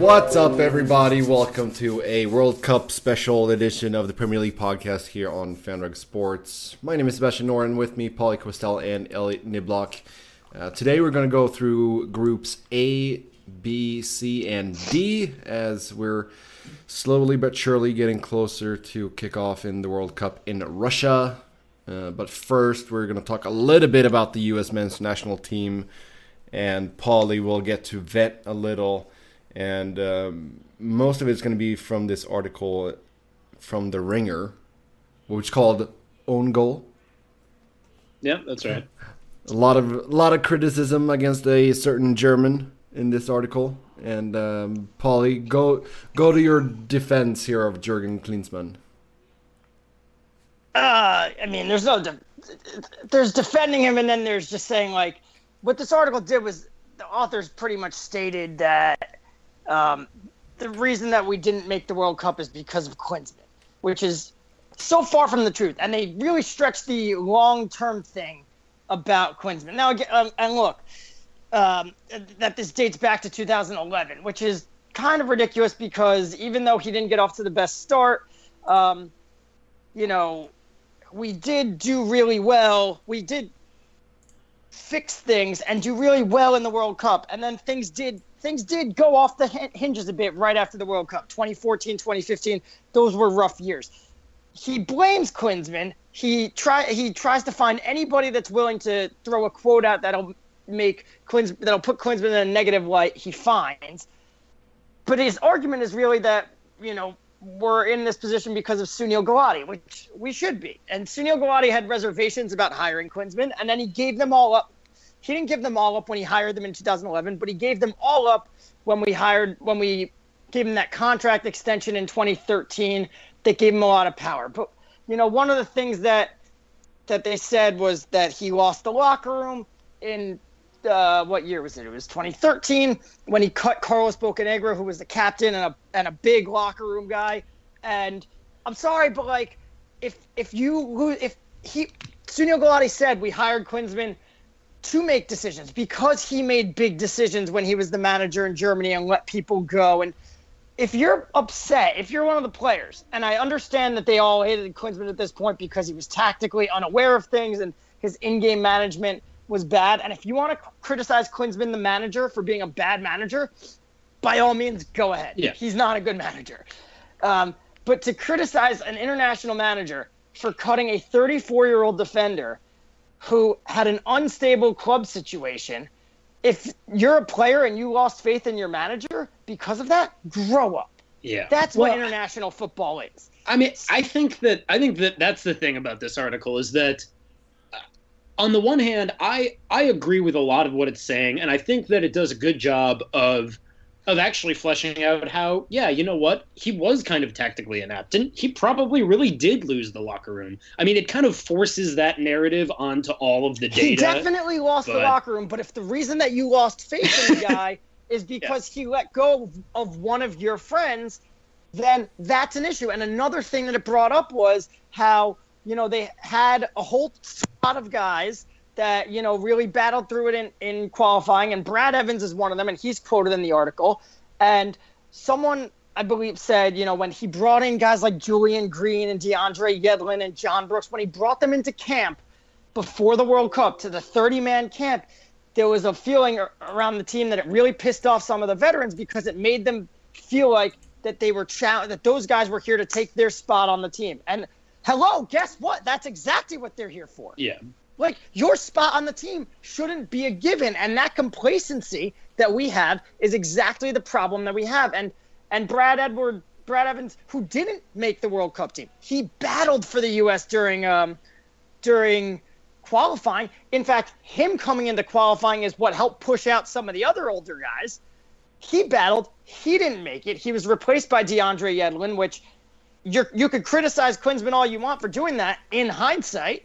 What's up, everybody? Welcome to a World Cup special edition of the Premier League podcast here on FanRag Sports. My name is Sebastian Noren. With me, Pauly Kwestel and Elliott Niblock. Uh, today, we're going to go through groups A, B, C, and D as we're slowly but surely getting closer to kickoff in the World Cup in Russia. Uh, but first, we're going to talk a little bit about the U.S. men's national team, and Paulie will get to vet a little and um, most of it's going to be from this article from the Ringer, which is called "Own Goal." Yeah, that's right. A lot of a lot of criticism against a certain German in this article, and um, Pauly, go go to your defense here of Jurgen Klinsmann. Uh, I mean, there's no, de- there's defending him, and then there's just saying like, what this article did was the authors pretty much stated that um, the reason that we didn't make the World Cup is because of Klinsmann, which is so far from the truth. And they really stretch the long term thing about Klinsmann. Now, um, and look, um, that this dates back to 2011, which is kind of ridiculous because even though he didn't get off to the best start, um, you know, we did do really well. We did fix things and do really well in the World Cup. And then things did things did go off the hinges a bit right after the World Cup. 2014, 2015, those were rough years. He blames Klinsmann. He try he tries to find anybody that's willing to throw a quote out that'll make Klins that'll put Klinsmann in a negative light. He finds, but his argument is really that you know we're in this position because of Sunil Gulati, which we should be. And Sunil Gulati had reservations about hiring Klinsmann, and then he gave them all up he didn't give them all up when he hired them in 2011, but he gave them all up when we hired when we gave him that contract extension in 2013 that gave him a lot of power. But you know, one of the things that that they said was that he lost the locker room in uh, what year was it? It was 2013 when he cut Carlos Bocanegra, who was the captain and a and a big locker room guy. And I'm sorry, but like, if if you lose, if he Sunil Gulati said we hired Klinsmann to make decisions because he made big decisions when he was the manager in Germany and let people go. And if you're upset, if you're one of the players, and I understand that they all hated Klinsmann at this point because he was tactically unaware of things and his in-game management was bad. And if you want to criticize Klinsmann, the manager, for being a bad manager, by all means, go ahead. Yeah. He's not a good manager. Um, but to criticize an international manager for cutting a 34-year-old defender – who had an unstable club situation. If you're a player and you lost faith in your manager because of that, grow up. Yeah. That's well, what international football is. I mean, I think that I think that that's the thing about this article is that uh, on the one hand, I I agree with a lot of what it's saying and I think that it does a good job of of actually fleshing out how, yeah, you know what? He was kind of tactically inept, and he probably really did lose the locker room. I mean, it kind of forces that narrative onto all of the data. He definitely lost but... the locker room, but if the reason that you lost faith in the guy is because yeah. he let go of one of your friends, then that's an issue. And another thing that it brought up was how, you know, they had a whole lot of guys that you know really battled through it in, in qualifying, and Brad Evans is one of them, and he's quoted in the article. And someone I believe said, you know, when he brought in guys like Julian Green and DeAndre Yedlin and John Brooks, when he brought them into camp before the World Cup to the 30 man camp, there was a feeling around the team that it really pissed off some of the veterans because it made them feel like that they were that those guys were here to take their spot on the team. And hello, guess what? That's exactly what they're here for. Yeah. Like your spot on the team shouldn't be a given, and that complacency that we have is exactly the problem that we have. And and Brad Edward, Brad Evans, who didn't make the World Cup team, he battled for the U.S. during um during qualifying. In fact, him coming into qualifying is what helped push out some of the other older guys. He battled. He didn't make it. He was replaced by DeAndre Yedlin, which you you could criticize Klinsmann all you want for doing that in hindsight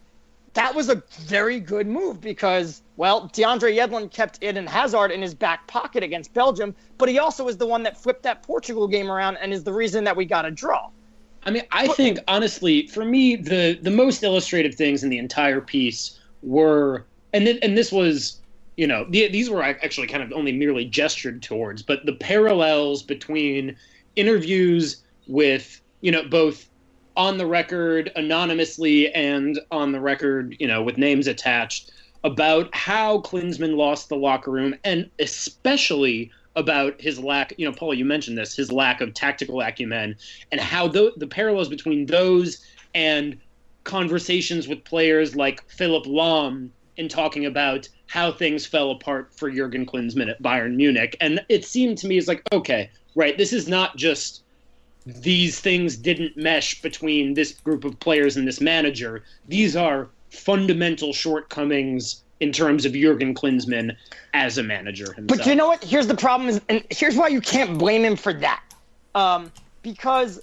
that was a very good move because, well, DeAndre Yedlin kept Eden Hazard in his back pocket against Belgium, but he also is the one that flipped that Portugal game around and is the reason that we got a draw. I mean, I but, think honestly, for me, the the most illustrative things in the entire piece were, and th- and this was you know, the, these were actually kind of only merely gestured towards, but the parallels between interviews with, you know, both on the record anonymously and on the record, you know, with names attached about how Klinsmann lost the locker room and especially about his lack, you know, Paul, you mentioned this, his lack of tactical acumen and how the, the parallels between those and conversations with players like Philipp Lahm in talking about how things fell apart for Jurgen Klinsmann at Bayern Munich. And it seemed to me as like, okay, right, this is not just these things didn't mesh between this group of players and this manager. These are fundamental shortcomings in terms of Jurgen Klinsmann as a manager himself. But you know what? Here's the problem, is, and here's why you can't blame him for that. Um, because,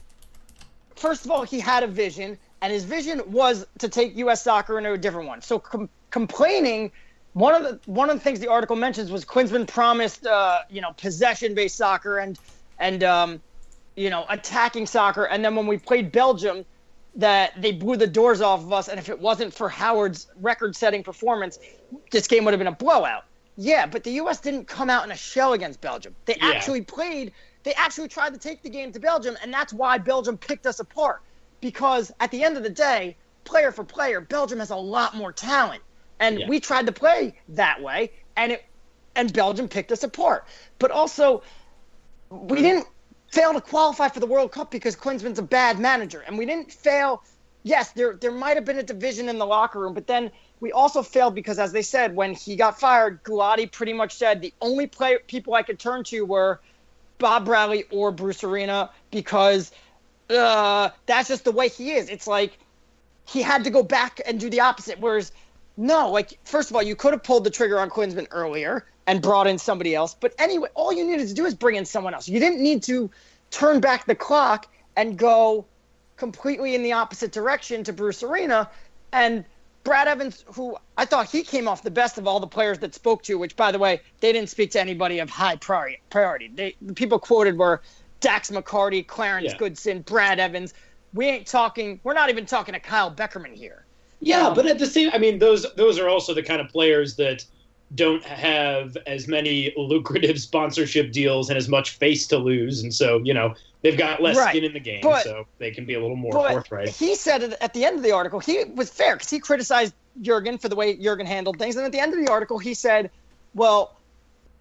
first of all, he had a vision, and his vision was to take U.S. soccer into a different one. So com- complaining, one of the one of the things the article mentions was Klinsmann promised, uh, you know, possession-based soccer and and um, you know attacking soccer, and then when we played Belgium, that they blew the doors off of us, and if it wasn't for Howard's record-setting performance, this game would have been a blowout. Yeah, but the U.S. didn't come out in a shell against Belgium. They Yeah. actually played. They actually tried to take the game to Belgium, and that's why Belgium picked us apart. Because at the end of the day, player for player, Belgium has a lot more talent, and Yeah. we tried to play that way, and it and Belgium picked us apart. But also, we didn't fail to qualify for the World Cup because Klinsmann's a bad manager, and we didn't fail. Yes, there there might have been a division in the locker room, but then we also failed because, as they said, when he got fired, Gulati pretty much said the only play, people I could turn to were Bob Bradley or Bruce Arena because uh, that's just the way he is. It's like he had to go back and do the opposite. Whereas, no, like first of all, you could have pulled the trigger on Klinsmann earlier and brought in somebody else. But anyway, all you needed to do is bring in someone else. You didn't need to turn back the clock and go completely in the opposite direction to Bruce Arena. And Brad Evans, who I thought he came off the best of all the players that spoke to, which by the way, they didn't speak to anybody of high priority. Priority. They the people quoted were Dax McCarty, Clarence Yeah. Goodson, Brad Evans. We ain't talking. We're not even talking to Kyle Beckerman here. Yeah, Um, but at the same, I mean, those those are also the kind of players that don't have as many lucrative sponsorship deals and as much face to lose, and so you know they've got less Right. skin in the game, But- so they can be a little more forthright. he said it at the end of the article. He was fair because he criticized Jurgen for the way Jurgen handled things, and at the end of the article, he said, "Well,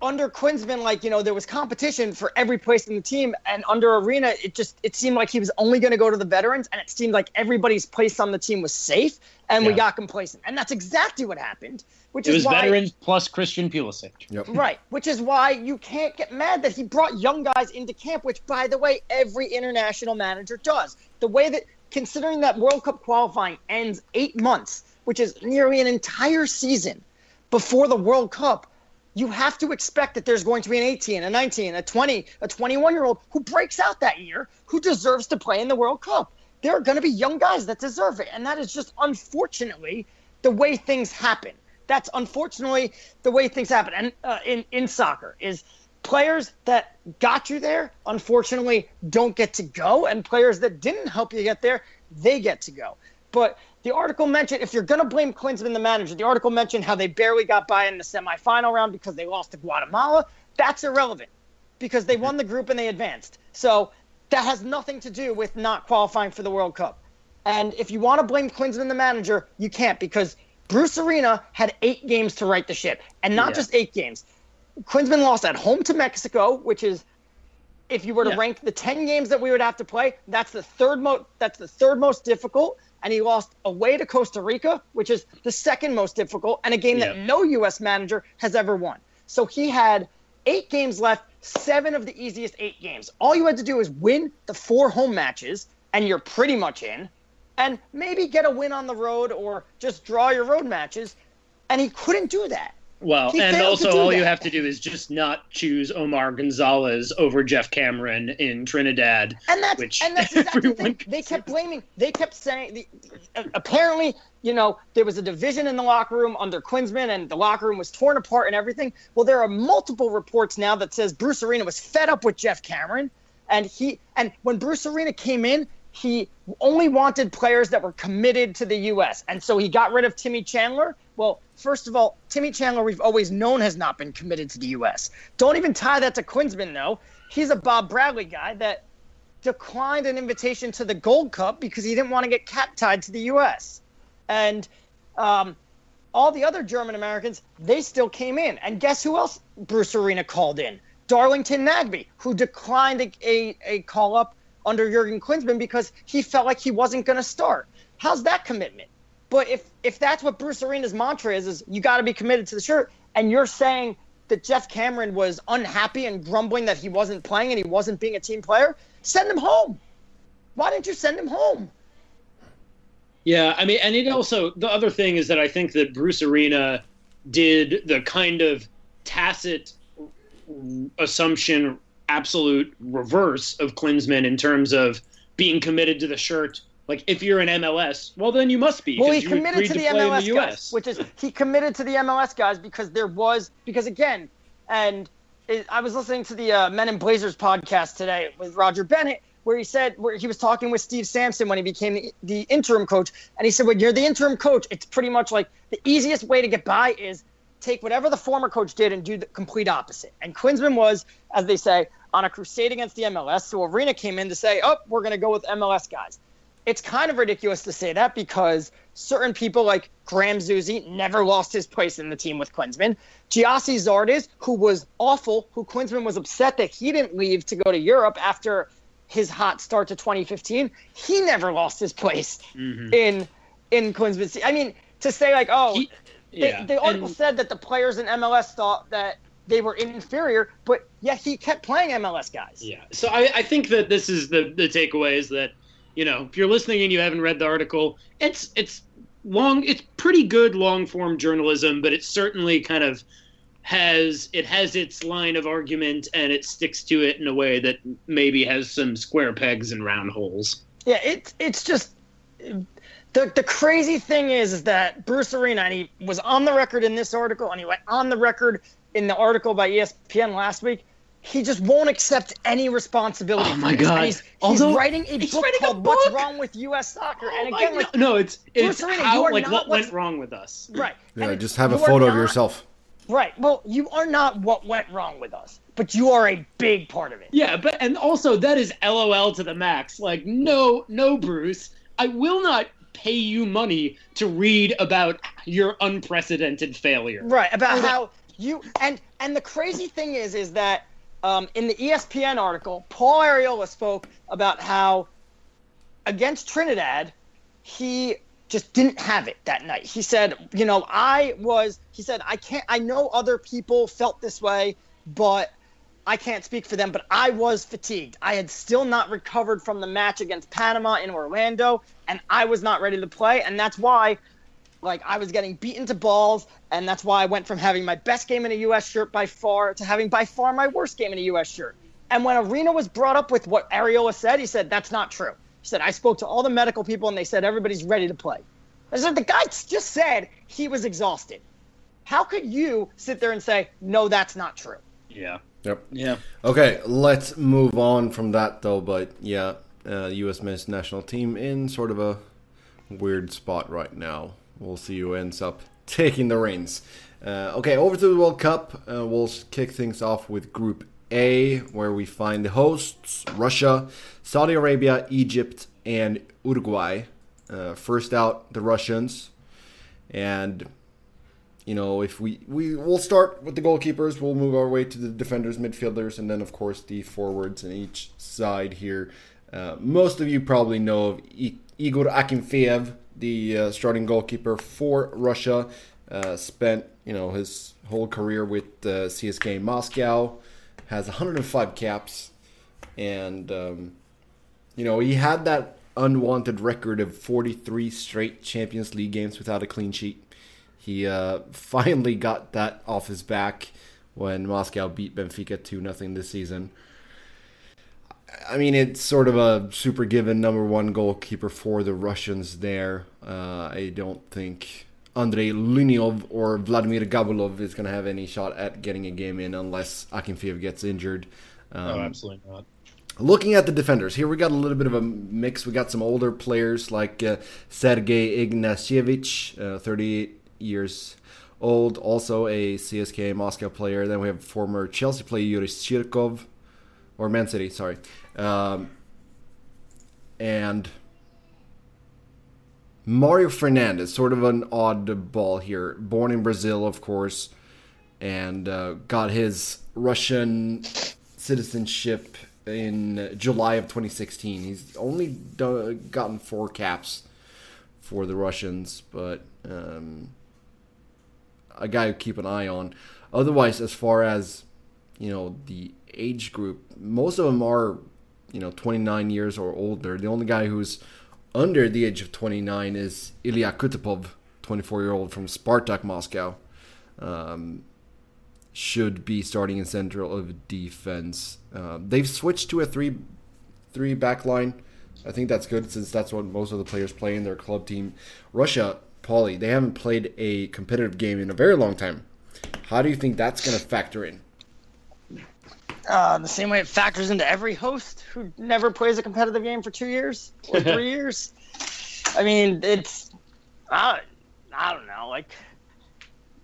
under Klinsmann, like you know, there was competition for every place in the team, and under Arena, it just it seemed like he was only going to go to the veterans, and it seemed like everybody's place on the team was safe, and we got complacent, and that's exactly what happened. Which It is was why, veterans plus Christian Pulisic. Yep. Right, which is why you can't get mad that he brought young guys into camp, which, by the way, every international manager does. The way that, considering that World Cup qualifying ends eight months, which is nearly an entire season before the World Cup, you have to expect that there's going to be an 18, a 19, a 20, a 21 year old who breaks out that year who deserves to play in the World Cup. There are going to be young guys that deserve it. And that is just unfortunately the way things happen. That's unfortunately the way things happen. And uh, in, in soccer is players that got you there, unfortunately, don't get to go. And players that didn't help you get there, they get to go. But the article mentioned if you're going to blame Klinsmann, the manager, the article mentioned how they barely got by in the semifinal round because they lost to Guatemala. That's irrelevant because they won the group and they advanced. So that has nothing to do with not qualifying for the World Cup. And if you want to blame Klinsmann, the manager, you can't because Bruce Arena had eight games to right the ship, and not Yeah. just eight games. Klinsmann lost at home to Mexico, which is, if you were to Yeah. rank the ten games that we would have to play, that's the third most. That's the third most difficult. And he lost away to Costa Rica, which is the second most difficult, and a game that no U.S. manager has ever won. So he had eight games left, seven of the easiest eight games. All you had to do is win the four home matches, and you're pretty much in, and maybe get a win on the road or just draw your road matches. And he couldn't do that. Well, He and also all you have to do is just not choose Omar Gonzalez over Geoff Cameron in Trinidad. And that's Which and that's exactly the. They kept blaming. They kept saying. The, apparently, you know, there was a division in the locker room under Klinsmann, and the locker room was torn apart and everything. Well, there are multiple reports now that says Bruce Arena was fed up with Geoff Cameron, and he and when Bruce Arena came in, he only wanted players that were committed to the U.S. And so he got rid of Timmy Chandler. Well, first of all, Timmy Chandler, we've always known has not been committed to the U.S. Don't even tie that to Klinsmann, though. He's a Bob Bradley guy that declined an invitation to the Gold Cup because he didn't want to get cap tied to the U.S. And um, all the other German Americans, they still came in. And guess who else Bruce Arena called in? Darlington Nagbe, who declined a, a, a call up under Jurgen Klinsmann because he felt like he wasn't going to start. How's that commitment? But if if that's what Bruce Arena's mantra is, is you got to be committed to the shirt, and you're saying that Geoff Cameron was unhappy and grumbling that he wasn't playing and he wasn't being a team player, send him home. Why didn't you send him home? Yeah, I mean, and it also the other thing is that I think that Bruce Arena did the kind of tacit assumption absolute reverse of Klinsmann in terms of being committed to the shirt. Like if you're an MLS, well then you must be. Well, he committed to the to MLS the guys, which is he committed to the MLS guys because there was because again, and it, I was listening to the uh, Men in Blazers podcast today with Roger Bennett, where he said where he was talking with Steve Sampson when he became the, the interim coach, and he said when you're the interim coach, it's pretty much like the easiest way to get by is take whatever the former coach did and do the complete opposite. And Klinsmann was, as they say, on a crusade against the MLS. So Arena came in to say, oh, we're going to go with MLS guys. It's kind of ridiculous to say that because certain people like Graham Zusi never lost his place in the team with Klinsmann. Gyasi Zardes, who was awful, who Klinsmann was upset that he didn't leave to go to Europe after his hot start to 2015, he never lost his place mm-hmm. in in Klinsmann. I mean, to say like, oh, he, yeah. the, the article and, said that the players in MLS thought that they were inferior, but yet he kept playing MLS guys. Yeah. So I, I think that this is the the takeaway is that you know if you're listening and you haven't read the article, it's it's long, it's pretty good long form journalism, but it certainly kind of has it has its line of argument and it sticks to it in a way that maybe has some square pegs and round holes. Yeah, it's it's just the the crazy thing is, is that Bruce Arena and he was on the record in this article and he went on the record in the article by ESPN last week, he just won't accept any responsibility. Oh my god! He's, he's writing a book writing called a book? "What's Wrong with U.S. Soccer," oh and again, like, no, it's it's Arena, how like what went wrong with us. Right. Yeah, and just have a photo not, of yourself. Right. Well, you are not what went wrong with us, but you are a big part of it. Yeah, but and also that is LOL to the max. Like, no, no, Bruce, I will not pay you money to read about your unprecedented failure. Right. About how you and and the crazy thing is, is that um, in the ESPN article, Paul Arriola spoke about how against Trinidad, he just didn't have it that night. He said, you know, I was. He said, I can't. I know other people felt this way, but I can't speak for them, but I was fatigued. I had still not recovered from the match against Panama in Orlando, and I was not ready to play. And that's why like I was getting beaten to balls, and that's why I went from having my best game in a U.S. shirt by far to having by far my worst game in a U.S. shirt. And when Arena was brought up with what Arriola said, he said that's not true. He said I spoke to all the medical people, and they said everybody's ready to play. I said the guy just said he was exhausted. How could you sit there and say no, that's not true? Yeah. Yep. Yeah. Okay, let's move on from that though. But yeah, uh, U.S. men's national team in sort of a weird spot right now. We'll see who ends up taking the reins. Uh, okay, over to the World Cup. Uh, we'll kick things off with Group A, where we find the hosts Russia, Saudi Arabia, Egypt, and Uruguay. Uh, first out, the Russians. And, you know, if we, we we'll start with the goalkeepers, we'll move our way to the defenders, midfielders, and then, of course, the forwards in each side here. Uh, most of you probably know of Igor Akinfeev, the uh, starting goalkeeper for Russia. Uh, spent you know his whole career with uh, CSKA Moscow. Has 105 caps, and um, you know he had that unwanted record of 43 straight Champions League games without a clean sheet. He uh, finally got that off his back when Moscow beat Benfica 2 0 this season. I mean, it's sort of a super given number one goalkeeper for the Russians there. Uh, I don't think Andrei Lunyov or Vladimir Gabulov is going to have any shot at getting a game in unless Akinfeev gets injured. Um, oh, absolutely not. looking at the defenders here, we got a little bit of a mix. We got some older players like uh, Sergei Ignashevich, uh, 38 years old, also a CSK Moscow player. Then we have former Chelsea player Yuri Zhirkov, or Man City, sorry. Um, and Mario Fernandes, sort of an oddball here. Born in Brazil, of course, and uh, got his Russian citizenship in July of 2016. He's only done, gotten four caps for the Russians, but um, a guy to keep an eye on. Otherwise, as far as you know, the age group, most of them are you know 29 years or older. The only guy who's under the age of 29 is Ilya Kutepov, 24 year old from Spartak Moscow. Um, should be starting in central of defense. Uh, they've switched to a three three back line. I think that's good since that's what most of the players play in their club team. Russia, Pauly, they haven't played a competitive game in a very long time. How do you think that's going to factor in? Uh, the same way it factors into every host who never plays a competitive game for two years or three years. I mean, it's I, I don't know, like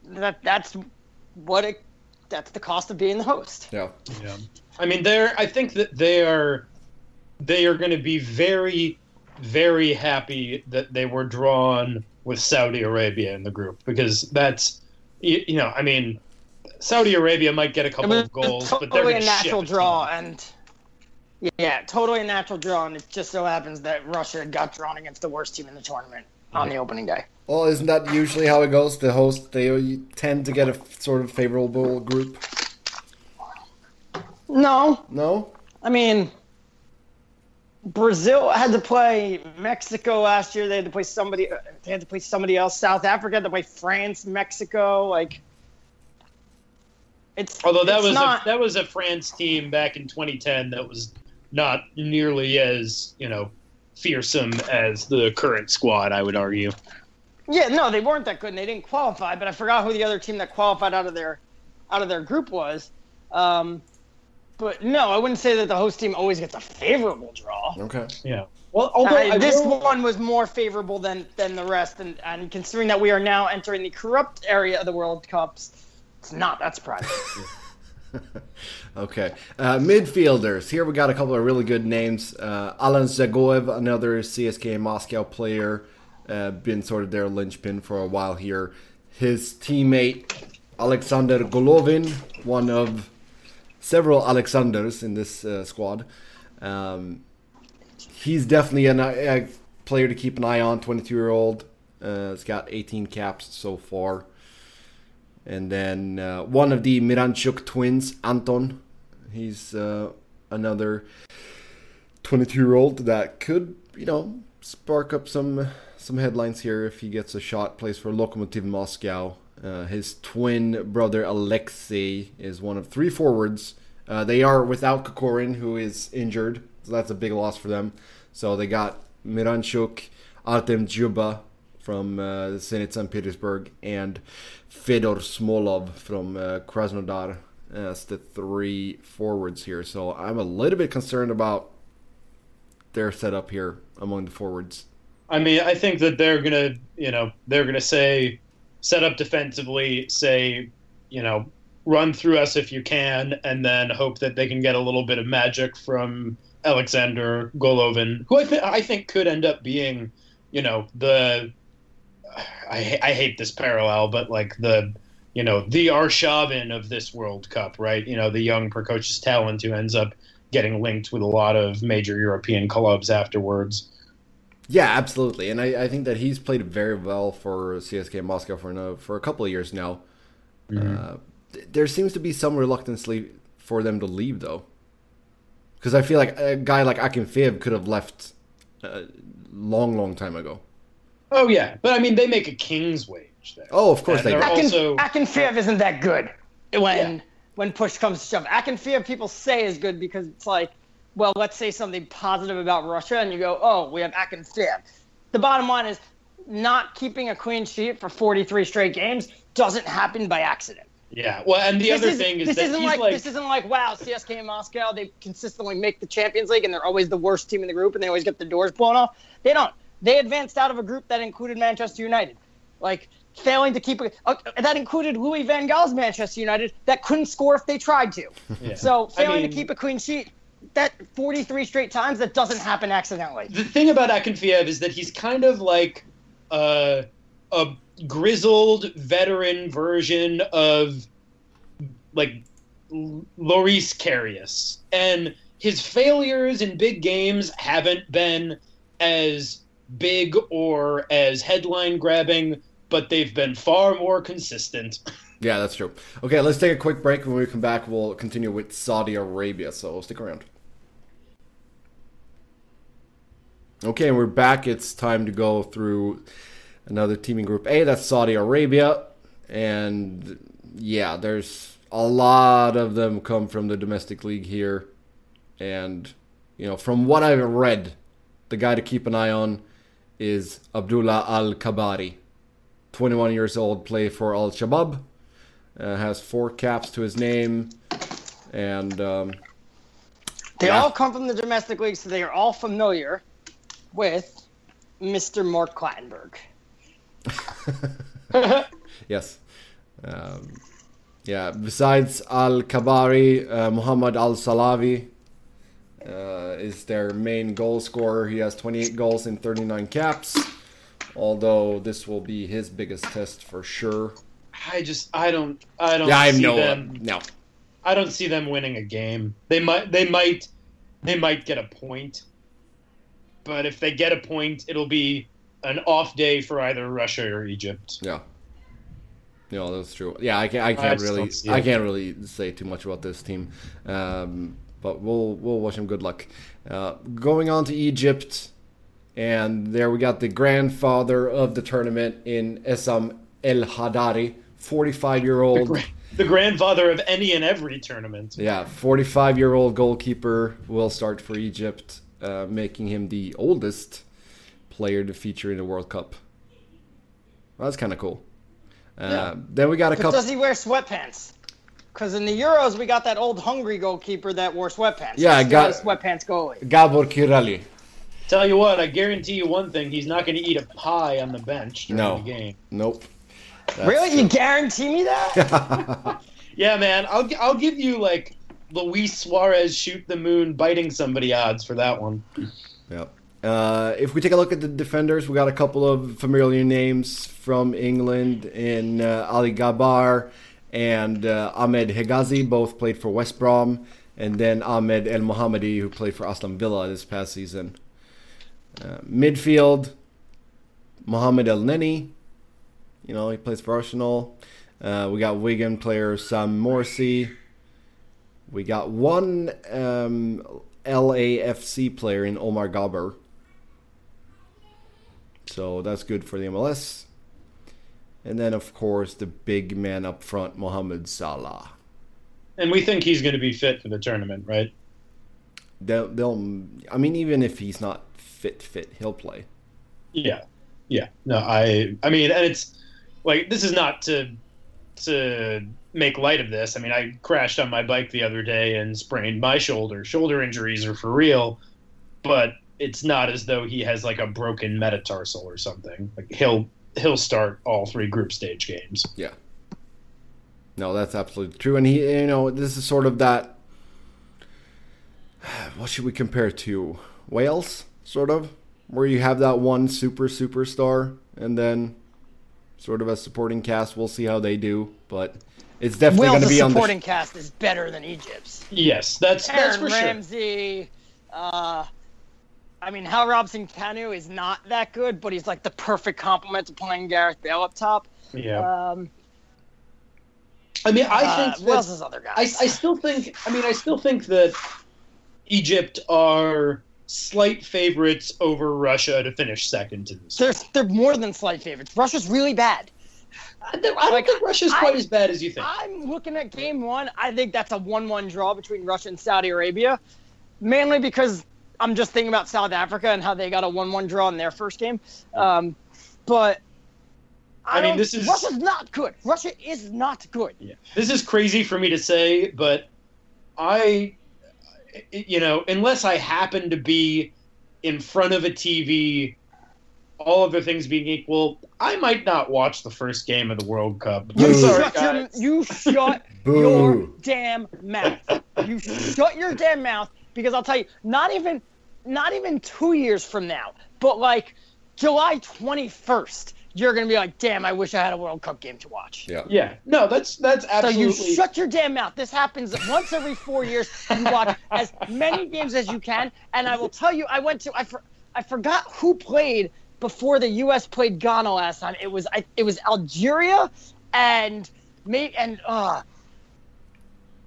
that. That's what it. That's the cost of being the host. Yeah. Yeah. I mean, they're. I think that they are. They are going to be very, very happy that they were drawn with Saudi Arabia in the group because that's, you, you know, I mean, Saudi Arabia might get a couple of goals, totally but they're a natural ship draw, and yeah, totally a natural draw, and it just so happens that Russia got drawn against the worst team in the tournament on the opening day. Well, isn't that usually how it goes? The host they tend to get a sort of favorable group. No, No. I mean, Brazil had to play Mexico last year. They had to play somebody. They had to play somebody else. South Africa had to play France, Mexico. Like, it's Although that it's was not, a, that was a France team back in 2010 that was not nearly as you know fearsome as the current squad. I would argue. Yeah, no, they weren't that good, and they didn't qualify. But I forgot who the other team that qualified out of their out of their group was. Um, but no, I wouldn't say that the host team always gets a favorable draw. Okay. Yeah. Well, although Uh, I this will- one was more favorable than than the rest, and, and considering that we are now entering the corrupt area of the World Cups, it's not that surprising. Okay. Uh, midfielders. Here we got a couple of really good names. Uh, Alan Zagoev, another CSK Moscow player, uh, been sort of their linchpin for a while here. His teammate Alexander Golovin, one of several Alexanders in this uh, squad. Um, he's definitely an, a player to keep an eye on. 22 year old. Uh, he's got 18 caps so far. And then uh, one of the Miranchuk twins, Anton. He's uh, another 22 year old that could, you know, spark up some some headlines here if he gets a shot. Plays for Lokomotiv Moscow. Uh, his twin brother Alexei is one of three forwards. Uh, they are without Kokorin, who is injured, so that's a big loss for them. So they got Miranchuk, Artem Dzyuba from uh, Zenit St. Petersburg, and Fedor Smolov from uh, Krasnodar as the three forwards here. So I'm a little bit concerned about their setup here among the forwards. I mean, I think that they're gonna, you know, they're gonna say, set up defensively, say, you know, run through us if you can, and then hope that they can get a little bit of magic from Alexander Golovin, who I, th- I think could end up being, you know, the. I, I hate this parallel, but like the, you know, the Arshavin of this World Cup, right? You know, the young precocious talent who ends up getting linked with a lot of major European clubs afterwards. Yeah, absolutely, and I, I think that he's played very well for CSK Moscow for no, for a couple of years now. Uh, th- there seems to be some reluctance le- for them to leave though, because I feel like a guy like Akinfeev could have left a long, long time ago. Oh yeah, but I mean they make a king's wage there. Oh, of course And they they're do. Akin, also- Akinfeev isn't that good when Yeah. when push comes to shove. Akinfeev people say is good because it's like, well, let's say something positive about Russia, and you go, oh, we have Akinfeev. The bottom line is, not keeping a clean sheet for 43 straight games doesn't happen by accident. Yeah. Well, and the this other is, thing is this that isn't he's like, like, this isn't like wow CSK Moscow they consistently make the Champions League and they're always the worst team in the group and they always get their doors blown off. They don't. They advanced out of a group that included Manchester United, like failing to keep. A, uh, that included Louis Van Gaal's Manchester United that couldn't score if they tried to. Yeah. So I failing mean- to keep a clean sheet. That 43 straight times that doesn't happen accidentally. the thing about Akinfeev is that he's kind of like a, a grizzled veteran version of like L- Loris Karius. And his failures in big games haven't been as big or as headline grabbing, but they've been far more consistent. Yeah, that's true. Okay, let's take a quick break. When we come back, we'll continue with Saudi Arabia. So stick around. Okay, we're back. It's time to go through another team in Group A. That's Saudi Arabia, and yeah, there's a lot of them come from the domestic league here, and you know, from what I've read, the guy to keep an eye on is Abdullah Al Kabari. 21 years old, play for Al Shabab. Uh, has four caps to his name, and um, They Yeah. all come from the domestic league, so they are all familiar with Mr. Mark Clattenburg. yes, um, yeah. Besides Al Kabari, uh, Muhammad Al Sahlawi uh, is their main goal scorer. He has 28 goals in 39 caps. Although this will be his biggest test for sure. I just I don't I don't Yeah, I have see no them no. I don't see them winning a game. They might they might they might get a point. But if they get a point, it'll be an off day for either Russia or Egypt. Yeah. No, that's true. Yeah, I can't. I I can't just really. I can't really say too much about this team. Um, but we'll we'll wish him good luck. Uh, going on to Egypt, and there we got the grandfather of the tournament in Essam El Hadary, forty-five year The, old. gra- the grandfather of any and every tournament. Yeah, 45 year old goalkeeper will start for Egypt, uh, making him the oldest player to feature in the World Cup. Well, that's kind of cool. Uh, Yeah. Then we got a But couple. does he wear sweatpants? Because in the Euros, we got that old hungry goalkeeper that wore sweatpants. Yeah, I He's got- a sweatpants goalie. Gabor Kiraly. Tell you what, I guarantee you one thing: he's not going to eat a pie on the bench during No. the game. Nope. That's really? true. You guarantee me that? Yeah, man, I'll I'll give you like Luis Suarez shoot the moon biting somebody odds for that one. Yep. Uh, if we take a look at the defenders, we got a couple of familiar names from England in uh, Ali Gabr and uh, Ahmed Hegazi, both played for West Brom, and then Ahmed El Mohammadi, who played for Aston Villa this past season. Uh, midfield, Mohamed El Neni, you know, he plays for Arsenal. Uh, we got Wigan player Sam Morsy. We got one um, LAFC player in Omar Gaber. So that's good for the MLS. And then, of course, the big man up front, Mohamed Salah. And we think he's going to be fit for the tournament, right? They'll, they'll, I mean, even if he's not fit, fit, he'll play. Yeah, yeah. No, I, I mean, and it's like this is not to to make light of this. I mean, I crashed on my bike the other day and sprained my shoulder. Shoulder injuries are for real, but it's not as though he has like a broken metatarsal or something. Like he'll he'll start all three group stage games. Yeah. No, that's absolutely true. And he, you know, this is sort of that. What should we compare it to? Wales, sort of, where you have that one super superstar, and then sort of a supporting cast. We'll see how they do, but it's definitely going to be on the. supporting cast is better than Egypt's. Yes, that's that's Aaron for sure. Ramsey. Uh, I mean, Hal Robson Kanu is not that good, but he's like the perfect complement to playing Gareth Bale up top. Yeah, Um, I mean, I uh, think who else that, is other I, guys? I still think. I mean, I still think that Egypt are slight favorites over Russia to finish second to this. they're they're more than slight favorites. Russia's really bad. I don't, I don't Like, think Russia's quite I- as bad as you think. I'm looking at game one. I think that's a one-one draw between Russia and Saudi Arabia, mainly because I'm just thinking about South Africa and how they got a one-one draw in their first game. Um, but I, mean, this is Russia's not good. Russia is not good. Yeah. This is crazy for me to say, but I, you know, unless I happen to be in front of a TV, all other things being equal, I might not watch the first game of the World Cup. You sorry, shut your, you shut your damn mouth. You shut your damn mouth because I'll tell you, not even not even two years from now, but like July twenty first, you're gonna be like, damn, I wish I had a World Cup game to watch. Yeah. Yeah, no, that's that's absolutely. So you shut your damn mouth. This happens once every four years. You watch as many games as you can, and I will tell you, I went to I for, I forgot who played before the U.S. played Ghana last time. It was I, it was Algeria, and me and uh,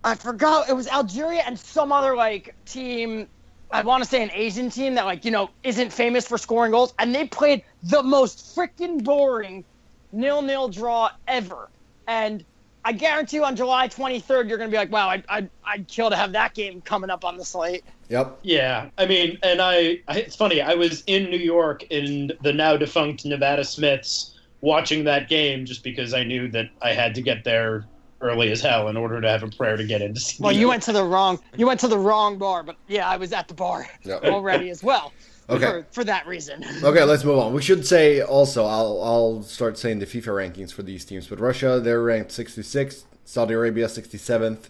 I forgot it was Algeria and some other like team. I want to say an Asian team that like you know isn't famous for scoring goals, and they played the most freaking boring nil-nil draw ever. And I guarantee you on July 23rd, you're going to be like, wow, I'd, I'd, I'd kill to have that game coming up on the slate. Yep. Yeah, I mean, and I, I, it's funny. I was in New York in the now defunct Nevada Smiths watching that game just because I knew that I had to get there early as hell in order to have a prayer to get in to. Well, you went to the wrong, you went to the wrong bar, but yeah, I was at the bar Yep. already as well. Okay. For, for that reason. Okay, let's move on. We should say also, I'll I'll start saying the FIFA rankings for these teams. But Russia, they're ranked 66th. Saudi Arabia, 67th,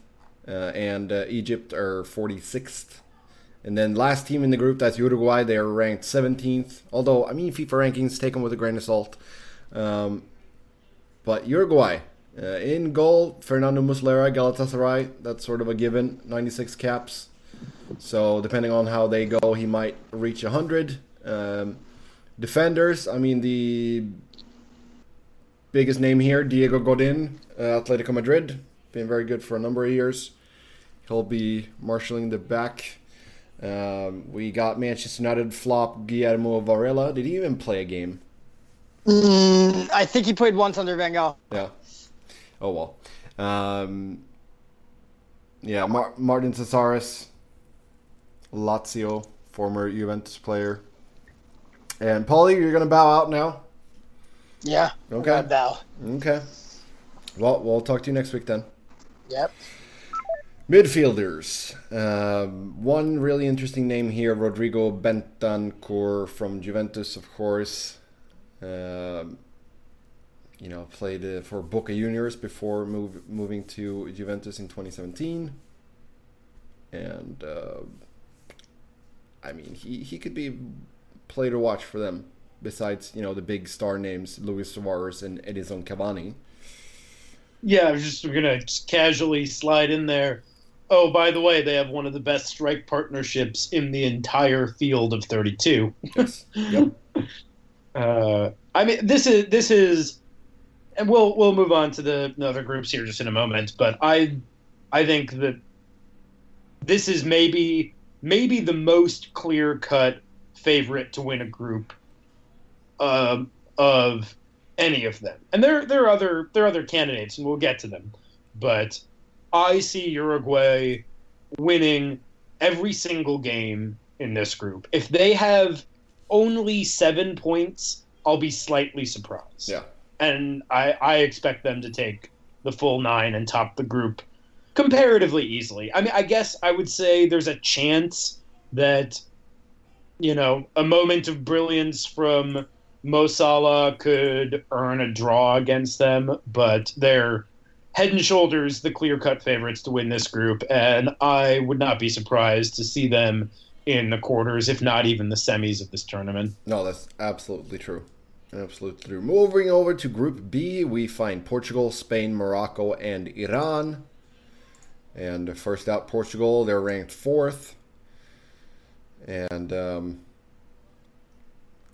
uh, and uh, Egypt are 46th. And then last team in the group, that's Uruguay. They are ranked 17th. Although, I mean, FIFA rankings take them with a grain of salt. Um, but Uruguay, uh, in goal, Fernando Muslera, Galatasaray. That's sort of a given. 96 caps. So depending on how they go, he might reach 100. Um, defenders, I mean the biggest name here, Diego Godin, uh, Atletico Madrid, been very good for a number of years. He'll be marshalling the back. Um, we got Manchester United flop Guillermo Varela. Did he even play a game? Mm, I think he played once under Van Gaal. Yeah. Oh well. Um, yeah, Mar- Martin Caceres, Lazio, former Juventus player. And Pauly, you're gonna bow out now. Yeah. Okay. Val. Okay. Well, we'll talk to you next week then. Yep. Midfielders. Um, one really interesting name here, Rodrigo Bentancur from Juventus, of course. Um, you know, played uh, for Boca Juniors before move, moving to Juventus in 2017. And, uh, I mean, he, he could be play to watch for them, besides, you know, the big star names, Luis Suarez and Edinson Cavani. Yeah, I was just gonna just casually slide in there. Oh, by the way, they have one of the best strike partnerships in the entire field of 32. Yes. yep. Uh, I mean, this is this is, and we'll we'll move on to the, the other groups here just in a moment. But I, I think that this is maybe maybe the most clear cut favorite to win a group, um, of any of them. And there there are other there are other candidates, and we'll get to them. But I see Uruguay winning every single game in this group. If they have only seven points, I'll be slightly surprised. Yeah. And I, I expect them to take the full nine and top the group comparatively easily. I mean, I guess I would say there's a chance that, you know, a moment of brilliance from Mo Salah could earn a draw against them, but they're head and shoulders the clear cut favorites to win this group, and I would not be surprised to see them in the quarters, if not even the semis of this tournament. No, that's absolutely true. Absolutely. Moving over to Group B, we find Portugal, Spain, Morocco, and Iran. And first out, Portugal. They're ranked fourth. And um,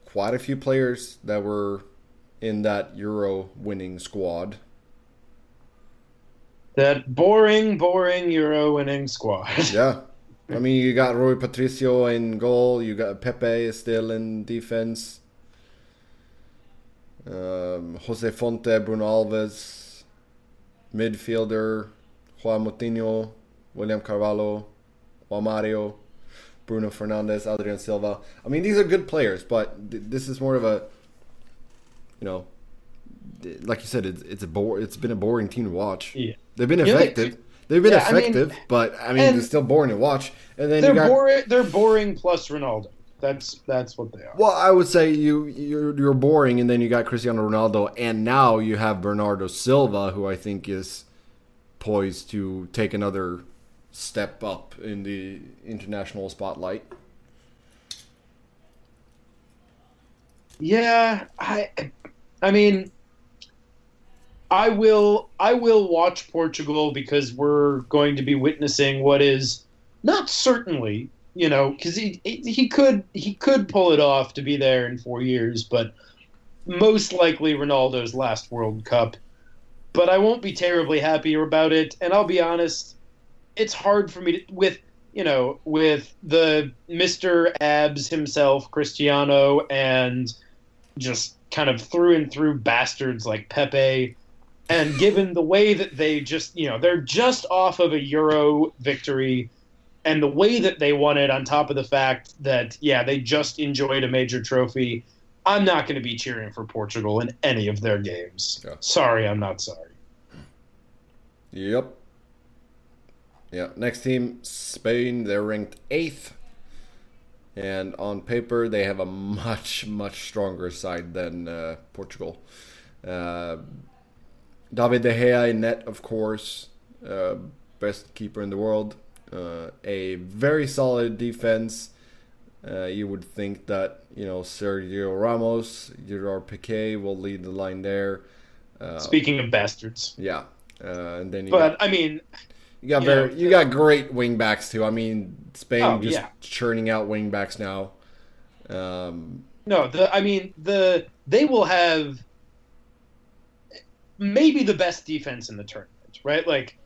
quite a few players that were in that Euro winning squad. That boring, boring Euro winning squad. Yeah. I mean, you got Rui Patricio in goal. You got Pepe still in defense. Um, Jose Fonte, Bruno Alves, midfielder, Juan Moutinho, William Carvalho, Juan Mario, Bruno Fernandes, Adrien Silva. I mean, these are good players, but th- this is more of a, you know, like you said, it's it's a bore. It's been a boring team to watch. Yeah. They've been effective. They've been Yeah, I mean- effective, but I mean, it's still boring to watch. And then They're you got boring. They're boring plus Ronaldo. That's that's what they are. Well, I would say you you're, you're boring, and then you got Cristiano Ronaldo, and now you have Bernardo Silva, who I think is poised to take another step up in the international spotlight. Yeah, I I mean I will I will watch Portugal because we're going to be witnessing what is not certainly, you know, cuz he he could he could pull it off to be there in 4 years, but most likely Ronaldo's last World Cup. But I won't be terribly happy about it, and I'll be honest, it's hard for me to with you know, with the Mr. Abs himself, Cristiano, and just kind of through and through bastards like Pepe. And given the way that they just, you know, they're just off of a Euro victory and the way that they won it, on top of the fact that, yeah, they just enjoyed a major trophy, I'm not going to be cheering for Portugal in any of their games. Yeah. Sorry, I'm not sorry. Yep. Yeah. Next team, Spain. They're ranked eighth, and on paper they have a much much stronger side than uh, Portugal. Uh, David De Gea in net, of course, uh, best keeper in the world. Uh, a very solid defense. Uh, you would think that you know Sergio Ramos, Gerard Piqué will lead the line there. Uh, Speaking of bastards. yeah, uh, and then you got- But, I mean, you got You very, know, you got great wing backs too. I mean, Spain Oh, just yeah. churning out wing backs now. Um, No, the I mean the they will have maybe the best defense in the tournament, right? Like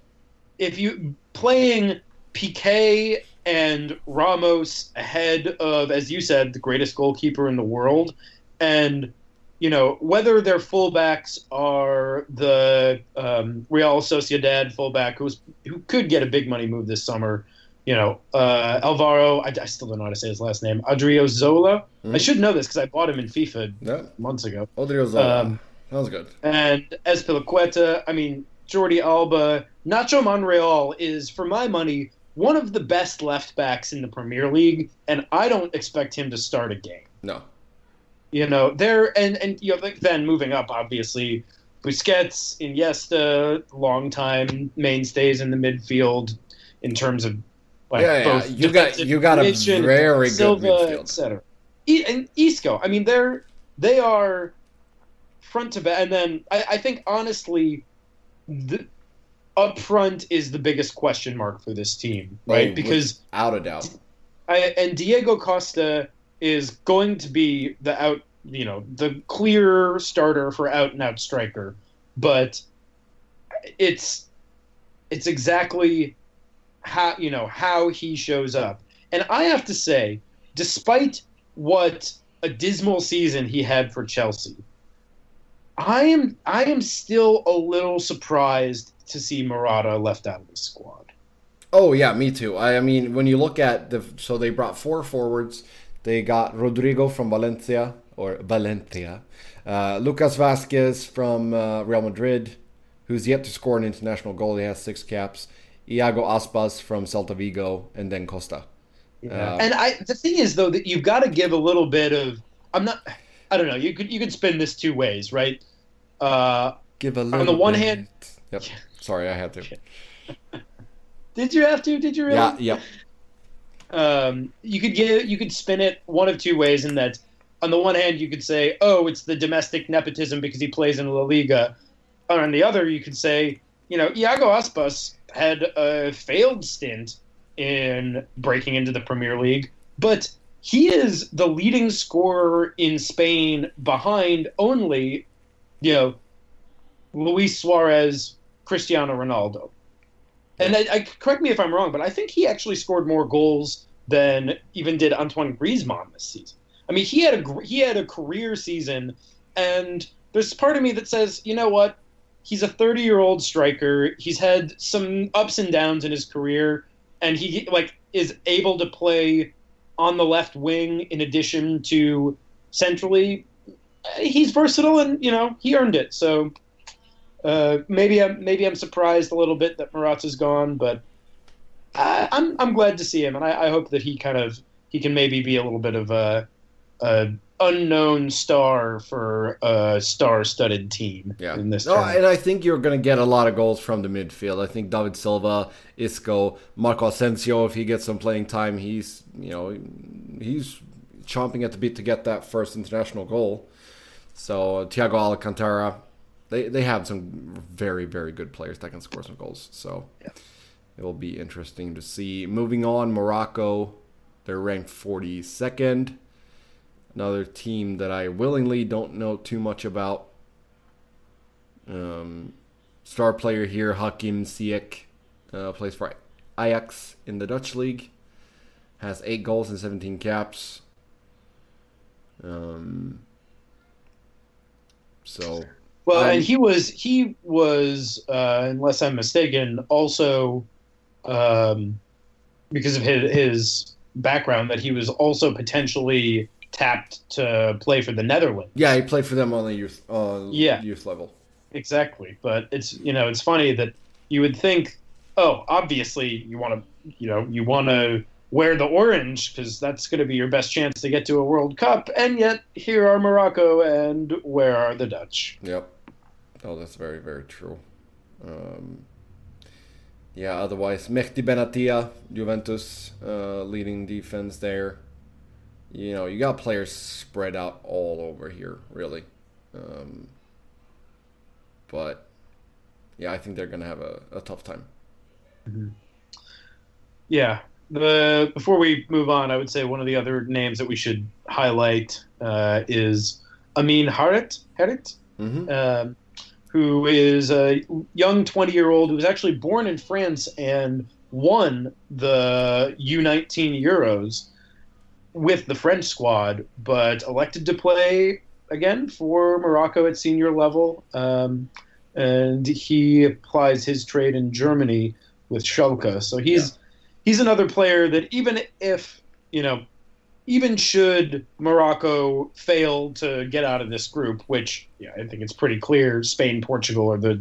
if you playing Piqué and Ramos ahead of, as you said, the greatest goalkeeper in the world, and you know whether their fullbacks are the um, Real Sociedad fullback who's who could get a big money move this summer. You know, uh, Alvaro. I, I still don't know how to say his last name. Adrio Zola. I Mhm. should know this because I bought him in FIFA yeah, months ago. Odriozola. Um, that was good. And Azpilicueta, I mean, Jordi Alba, Nacho Monreal is, for my money, one of the best left backs in the Premier League, and I don't expect him to start a game. No, You know, there and and you know, like, then moving up, obviously, Busquets, Iniesta, longtime mainstays in the midfield in terms of like Yeah, yeah, you got- you got a very good Silva, midfield. etc. E- and Isco, I mean, they're they are front to back, and then I, I think honestly, the up front is the biggest question mark for this team, oh, right? Oh, because out of doubt. I, and Diego Costa is going to be the out, you know, the clear starter for out and out striker, but it's it's exactly how you know how he shows up. And I have to say, despite what a dismal season he had for Chelsea, I am I am still a little surprised to see Murata left out of the squad. Oh yeah, me too. I, I mean, when you look at the so they brought four forwards. They got Rodrigo from Valencia or Valencia, uh, Lucas Vasquez from uh, Real Madrid, who's yet to score an international goal. He has six caps. Iago Aspas from Celta Vigo, and then Costa. Yeah. Uh, and I the thing is though that you've got to give a little bit of I'm not I don't know you could you could spin this two ways right uh, Give a little On the one bit. hand- Yep. Sorry, I had to. did you have to did you really Yeah. Yep. um, you could get you could spin it one of two ways in that on the one hand you could say oh it's the domestic nepotism because he plays in La Liga or on the other you could say you know Iago Aspas had a failed stint in breaking into the Premier League but he is the leading scorer in Spain behind only you know Luis Suarez Cristiano Ronaldo and I, I correct me if I'm wrong, but I think he actually scored more goals than even did Antoine Griezmann this season. I mean, he had a he had a career season, and there's part of me that says, you know what? He's a 30 year old striker. He's had some ups and downs in his career, and he like is able to play on the left wing in addition to centrally. he's versatile, and you know he earned it. So uh, maybe I'm maybe I'm surprised a little bit that Morata's gone, but I, I'm I'm glad to see him, and I, I hope that he kind of he can maybe be a little bit of a, a unknown star for a star-studded team Yeah. in this No, tournament. and I think you're going to get a lot of goals from the midfield. I think David Silva, Isco, Marco Asensio, if he gets some playing time, he's you know he's chomping at the bit to get that first international goal. So Thiago Alcantara, they they have some very very good players that can score some goals. So it will be interesting to see. Moving on, Morocco, they're ranked 42nd. Another team that I willingly don't know too much about. Um, star player here, Hakim Ziyech, uh, plays for Ajax in the Dutch league. Has eight goals and 17 caps. Um, so Well, Um, and he was he was, uh, unless I'm mistaken, also um, because of his, his background that he was also potentially tapped to play for the Netherlands. yeah, he played for them on the youth uh, Yeah. youth level. Exactly, but it's you know it's funny that you would think, oh, obviously you want to you know you want to wear the orange because that's going to be your best chance to get to a World Cup, and yet here are Morocco and where are the Dutch? Yep. Oh, that's very, very true. Um, yeah, otherwise, Mehdi Benatia, Juventus, uh, leading defense there. You know, you got players spread out all over here, really. Um, but, yeah, I think they're going to have a, a tough time. Yeah. The before we move on, I would say one of the other names that we should highlight uh, is Amin Harit. Harit, hmm um, who is a young 20 year old who was actually born in France and won the U19 Euros with the French squad, but elected to play again for Morocco at senior level. Um, and he applies his trade in Germany with Schalke. So he's he's another player that even if you know even should Morocco fail to get out of this group, which yeah, I think it's pretty clear Spain, Portugal are the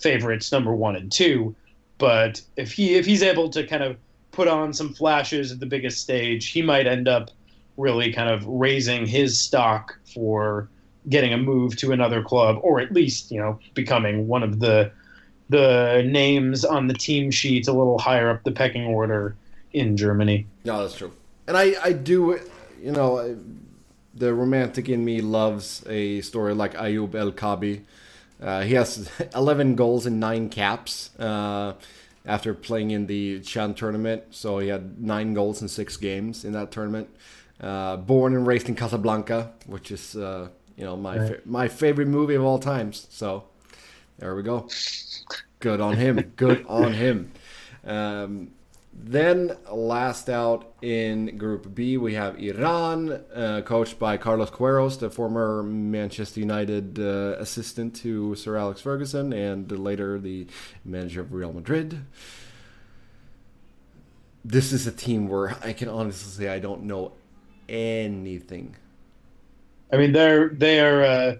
favorites, number one and two. But if he if he's able to kind of put on some flashes at the biggest stage, he might end up really kind of raising his stock for getting a move to another club, or at least you know becoming one of the the names on the team sheet a little higher up the pecking order in Germany. Yeah, that's true. And I, I do, you know, the romantic in me loves a story like Ayoub El Kaabi. Uh, he has 11 goals and 9 caps uh, after playing in the Chan tournament. So he had 9 goals in 6 games in that tournament. Uh, born and raised in Casablanca, which is, uh, you know, my, fa- my favorite movie of all times. So there we go. Good on him. Good on him. Um, then last out in Group B, we have Iran, uh, coached by Carlos Queiroz, the former Manchester United uh, assistant to Sir Alex Ferguson, and later the manager of Real Madrid. This is a team where I can honestly say I don't know anything. I mean, they're they're uh,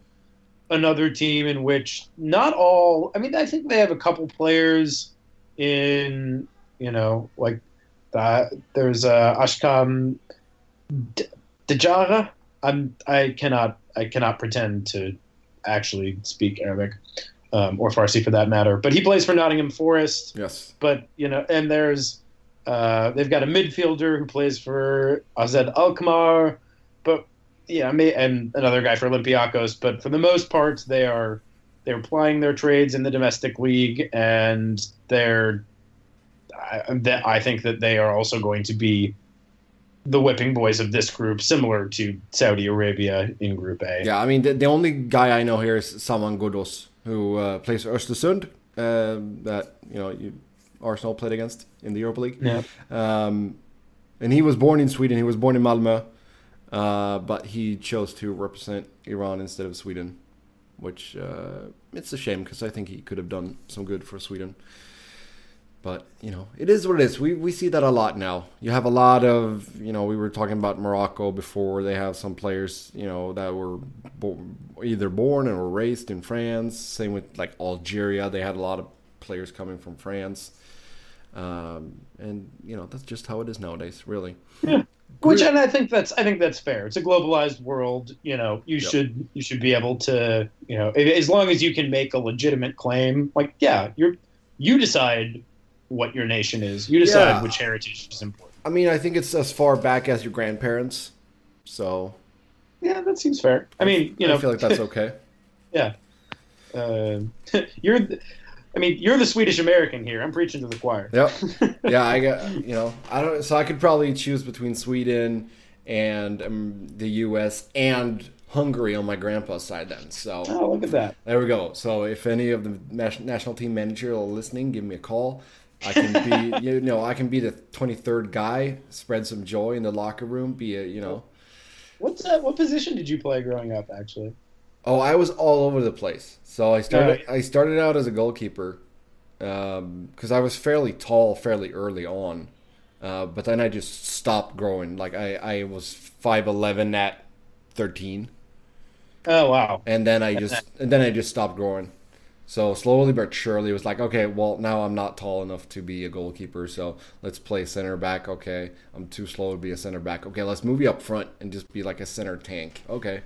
another team in which not all. I mean, I think they have a couple players in you know like that. There's uh, Ashkan D- Dejara. I'm I cannot I cannot pretend to actually speak Arabic um, or Farsi for that matter. But he plays for Nottingham Forest Yes. but you know, and there's uh, they've got a midfielder who plays for AZ Alkmaar, but yeah, may, and another guy for Olympiacos. But for the most part, they are they're plying their trades in the domestic league, and they're I, that I think that they are also going to be the whipping boys of this group, similar to Saudi Arabia in Group A. Yeah, I mean, the, the only guy I know here is Saman Ghoddos, who uh, plays for Östersund, uh, that, you know, you, Arsenal played against in the Europa League. Yeah. Um, and he was born in Sweden. He was born in Malmö, uh, but he chose to represent Iran instead of Sweden, which uh, it's a shame because I think he could have done some good for Sweden. But you know, it is what it is. We we see that a lot now. You have a lot of you know. We were talking about Morocco before. They have some players you know that were bo- either born and were raised in France. Same with like Algeria. They had a lot of players coming from France. Um, and you know that's just how it is nowadays, really. Yeah. Which and I think that's I think that's fair. It's a globalized world. You know, you yep. should you should be able to you know as long as you can make a legitimate claim. Like yeah, you're you decide what your nation is. You decide yeah. which heritage is important. I mean, I think it's as far back as your grandparents. So. Yeah, that seems fair. I mean, you know, I feel like that's okay. yeah. Uh, you're. I mean, you're the Swedish American here. I'm preaching to the choir. Yep. Yeah, I got you know I don't. So I could probably choose between Sweden and um, the U.S. and Hungary on my grandpa's side. Then, so oh, look at that. There we go. So if any of the national team manager are listening, give me a call. I can be, you know, I can be the 23rd guy, spread some joy in the locker room, be a, you know. What's that? What position did you play growing up, actually? Oh, I was all over the place. So I started, I started out as a goalkeeper, because um, I was fairly tall fairly early on, uh, but then I just stopped growing. Like I, I was five eleven at thirteen. Oh wow! And then I just, and then I just stopped growing. So slowly but surely, it was like, okay, well now I'm not tall enough to be a goalkeeper, so let's play center back. Okay, I'm too slow to be a center back. Okay, let's move you up front and just be like a center tank. Okay,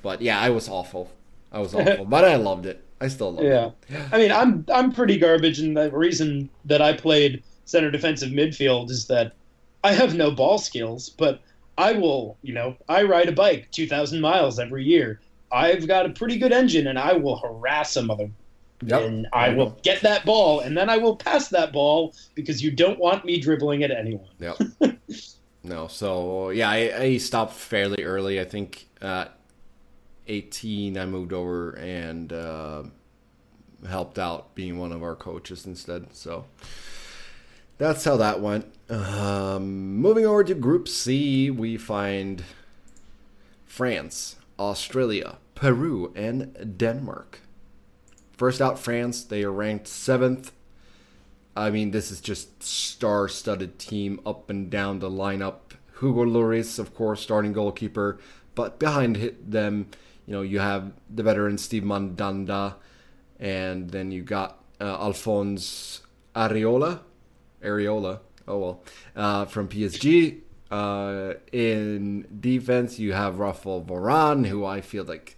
but yeah, I was awful. I was awful, but I loved it. I still love yeah. it. Yeah, I mean, I'm I'm pretty garbage, and the reason that I played center defensive midfield is that I have no ball skills, but I will, you know, I ride a bike 2,000 miles every year. I've got a pretty good engine, and I will harass a mother Yep. And I will get that ball, and then I will pass that ball because you don't want me dribbling at anyone. Yep. no, so yeah, I, I, stopped fairly early. I think at 18, I moved over and uh, helped out being one of our coaches instead. So that's how that went. Um, moving over to Group C, we find France, Australia, Peru, and Denmark. First out, France. They are ranked seventh. I mean, this is just star-studded team up and down the lineup. Hugo Lloris, of course, starting goalkeeper, but behind them, you know, you have the veteran Steve Mandanda, and then you got uh, Alphonse Areola, Areola, oh well, uh, from PSG. Uh, in defense, you have Rafael Varane, who I feel like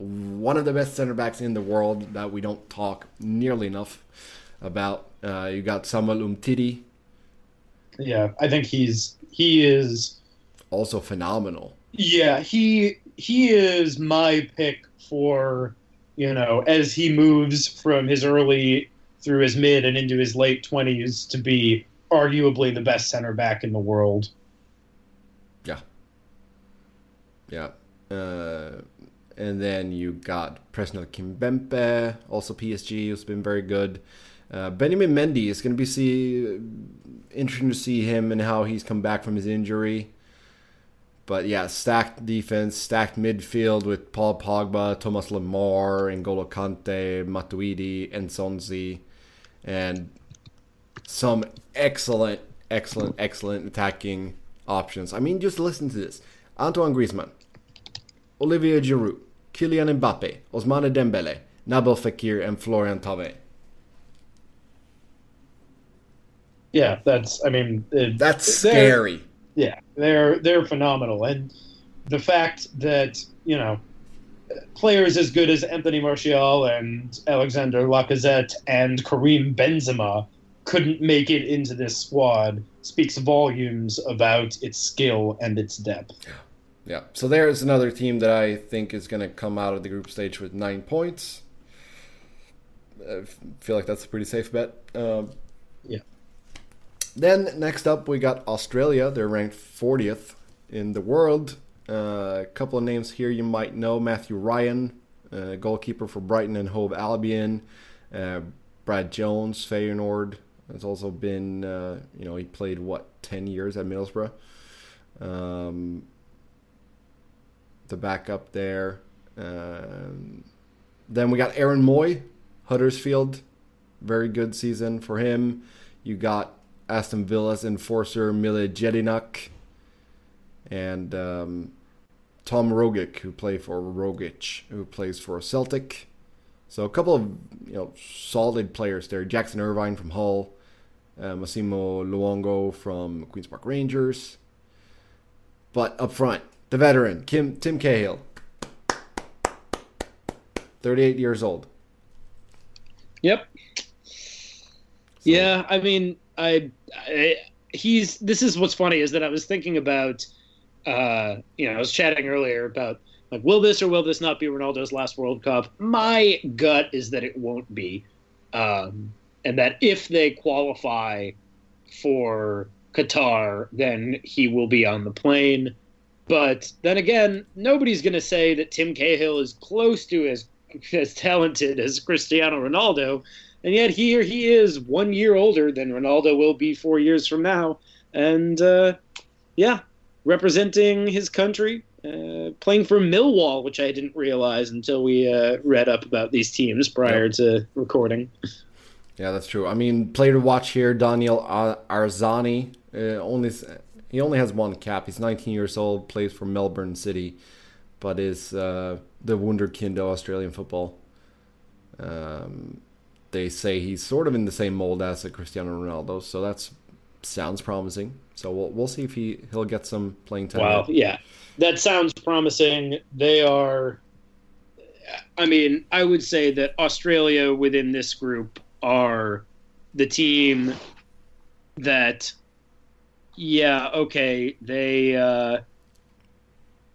one of the best center backs in the world that we don't talk nearly enough about. Uh, you got Samuel Umtiti. Yeah, I think he's he is also phenomenal. Yeah, he he is my pick for you know as he moves from his early through his mid and into his late twenties to be arguably the best center back in the world. Yeah. Yeah. Uh, and then you got Presnel Kimpembe, also PSG, who's been very good. Uh, Benjamin Mendy is going to be see interesting to see him and how he's come back from his injury. But yeah, stacked defense, stacked midfield with Paul Pogba, Thomas Lemar, N'Golo Kante, Matuidi, and Nzonzi, and some excellent, excellent, excellent attacking options. I mean, just listen to this: Antoine Griezmann, Olivier Giroud, Kylian Mbappe, Ousmane Dembele, Nabil Fekir, and Florian Thauvin. Yeah, that's. I mean, it, that's scary. Yeah, they're they're phenomenal, and the fact that you know players as good as Anthony Martial and Alexander Lacazette and Karim Benzema couldn't make it into this squad speaks volumes about its skill and its depth. Yeah. Yeah. So there's another team that I think is going to come out of the group stage with nine points. I feel like that's a pretty safe bet. Um, yeah. Then next up, we got Australia. They're ranked 40th in the world. Uh, a couple of names here you might know Matthew Ryan, uh, goalkeeper for Brighton and Hove Albion. Uh, Brad Jones, Feyenoord, has also been, uh, you know, he played what, 10 years at Middlesbrough. Um, the backup there. Um, then we got Aaron Mooy, Huddersfield. Very good season for him. You got Aston Villa's enforcer Mile Jedinak and um, Tom Rogic, who play for Rogic, who plays for Celtic. So a couple of you know solid players there. Jackson Irvine from Hull, uh, Massimo Luongo from Queens Park Rangers. But up front, the veteran Kim Tim Cahill, 38 years old. Yep. yeah, I mean, I, I, he's. This is what's funny is that I was thinking about, uh, you know, I was chatting earlier about like, will this or will this not be Ronaldo's last World Cup? My gut is that it won't be, um, and that if they qualify for Qatar, then he will be on the plane. But then again, nobody's going to say that Tim Cahill is close to as as talented as Cristiano Ronaldo, and yet here he is one year older than Ronaldo will be four years from now, and uh, yeah, representing his country, uh, playing for Millwall, which I didn't realize until we uh, read up about these teams prior yep. to recording. Yeah, that's true. I mean, player to watch here, Daniel Arzani. Uh, only he only has one cap. He's 19 years old, plays for Melbourne City, but is uh, the wunderkind of Australian football. Um, they say he's sort of in the same mold as a Cristiano Ronaldo, so that's sounds promising. So we'll we'll see if he he'll get some playing time. Wow, yeah, that sounds promising. They are. I mean, I would say that Australia within this group are the team that yeah, okay, they uh,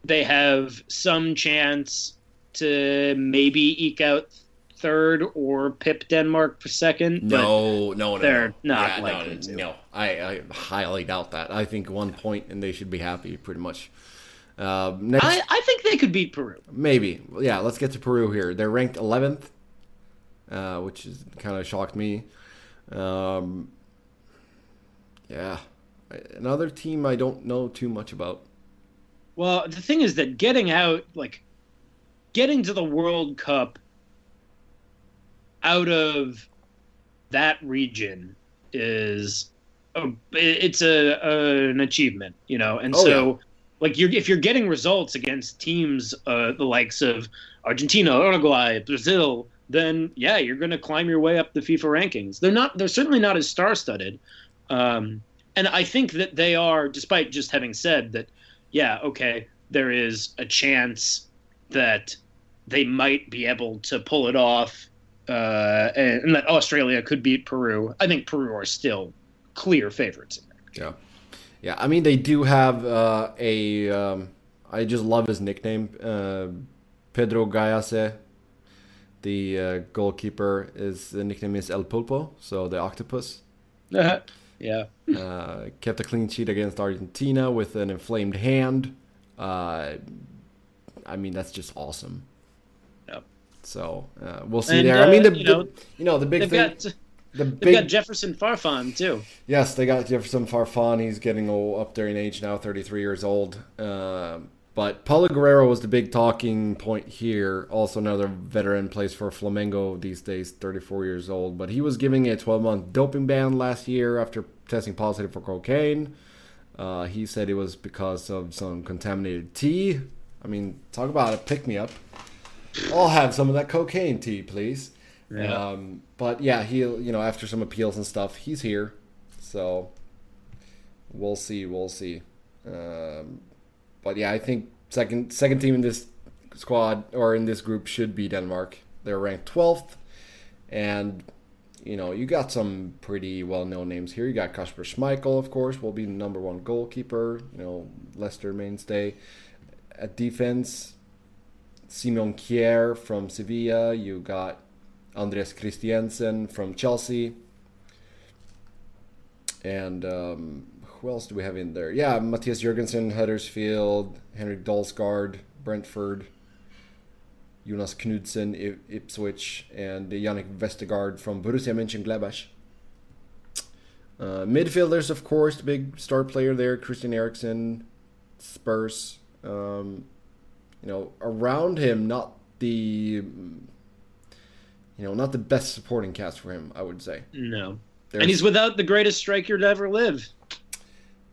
they have some chance to maybe eke out third or pip Denmark for second. No, no, no, they're no. not yeah, likely no, to. No, I, I highly doubt that. I think one point and they should be happy, pretty much. Uh, next, I, I think they could beat Peru. Maybe, yeah. Let's get to Peru here. They're ranked 11th, uh, which is kind of shocked me. Um, yeah, another team I don't know too much about. Well, the thing is that getting out, like, getting to the World Cup out of that region is a, it's a, a, an achievement, you know. And oh, so, yeah. like, you're if you're getting results against teams uh, the likes of Argentina, Uruguay, Brazil, then yeah, you're going to climb your way up the FIFA rankings. They're not. They're certainly not as star-studded. Um, and I think that they are, despite just having said that, yeah, okay, there is a chance that they might be able to pull it off, uh, and, and, that Australia could beat Peru. I think Peru are still clear favorites. Yeah, yeah. I mean, they do have uh, a. Um, I just love his nickname, uh, Pedro Gallese. The uh, goalkeeper is the nickname is El Pulpo, so the octopus. Yeah. Uh, kept a clean sheet against Argentina with an inflamed hand. Uh, I mean, that's just awesome. Yep. So uh, we'll see and, there. I mean, uh, the, you, know, the, you know the big thing. Got, the big, got Jefferson Farfan too. Yes, they got Jefferson Farfan. He's getting old, up there in age now, 33 years old. Um, but Paolo Guerrero was the big talking point here. Also, another veteran plays for Flamengo these days, 34 years old. But he was giving a 12 month doping ban last year after testing positive for cocaine. Uh, he said it was because of some contaminated tea. I mean, talk about a pick me up. I'll have some of that cocaine tea, please. Yeah. Um, but yeah, he you know after some appeals and stuff, he's here. So we'll see, we'll see. Um, but yeah, I think second second team in this squad or in this group should be Denmark. They're ranked 12th, and you know you got some pretty well-known names here. You got Kasper Schmeichel, of course, will be the number one goalkeeper. You know, Leicester mainstay at defense. Simon Kjær from Sevilla. You got Andreas Christensen from Chelsea. And um, who else do we have in there? Yeah, Matthias Jurgensen, Huddersfield, Henrik Dalsgaard, Brentford, Jonas Knudsen, Ipswich, and Jannik Vestergaard from Borussia Mönchengladbach. Uh, midfielders, of course, the big star player there, Christian Eriksen, Spurs. Um, you know, around him, not the you know, not the best supporting cast for him, I would say. No, and he's without the greatest striker to ever live.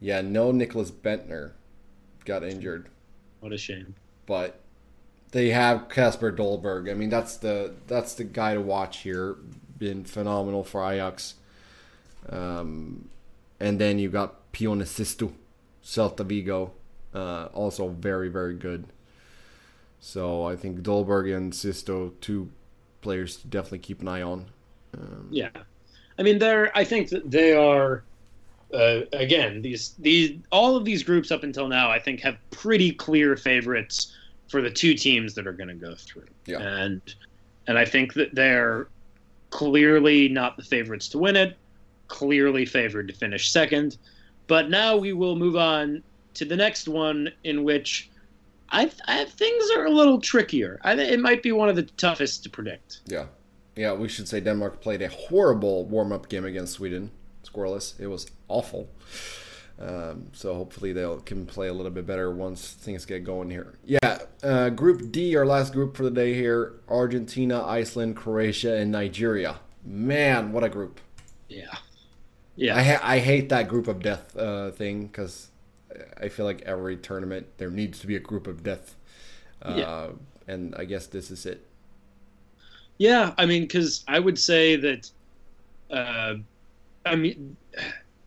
Yeah, no Nicklas Bendtner got injured. What a shame. But they have Kasper Dolberg. I mean, that's the that's the guy to watch here. Been phenomenal for Ajax. Um, and then you got Pione Sisto, Celta Vigo, uh, also very very good. So I think Dolberg and Sisto, two players to definitely keep an eye on. Um, yeah, I mean, they're. I think that they are. Uh, again, these these all of these groups up until now, I think, have pretty clear favorites for the two teams that are going to go through. Yeah. And and I think that they're clearly not the favorites to win it, clearly favored to finish second. But now we will move on to the next one, in which I, I things are a little trickier. I it might be one of the toughest to predict. Yeah, yeah. We should say Denmark played a horrible warm up game against Sweden, scoreless. It was awful. Um, so hopefully they can play a little bit better once things get going here. Yeah, uh, Group D, our last group for the day here: Argentina, Iceland, Croatia, and Nigeria. Man, what a group! Yeah, yeah. I ha- I hate that group of death uh, thing because I feel like every tournament there needs to be a group of death. Uh, yeah. And I guess this is it. Yeah, I mean, because I would say that, uh, I mean,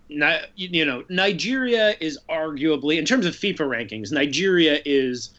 you know, Nigeria is arguably, in terms of FIFA rankings, Nigeria is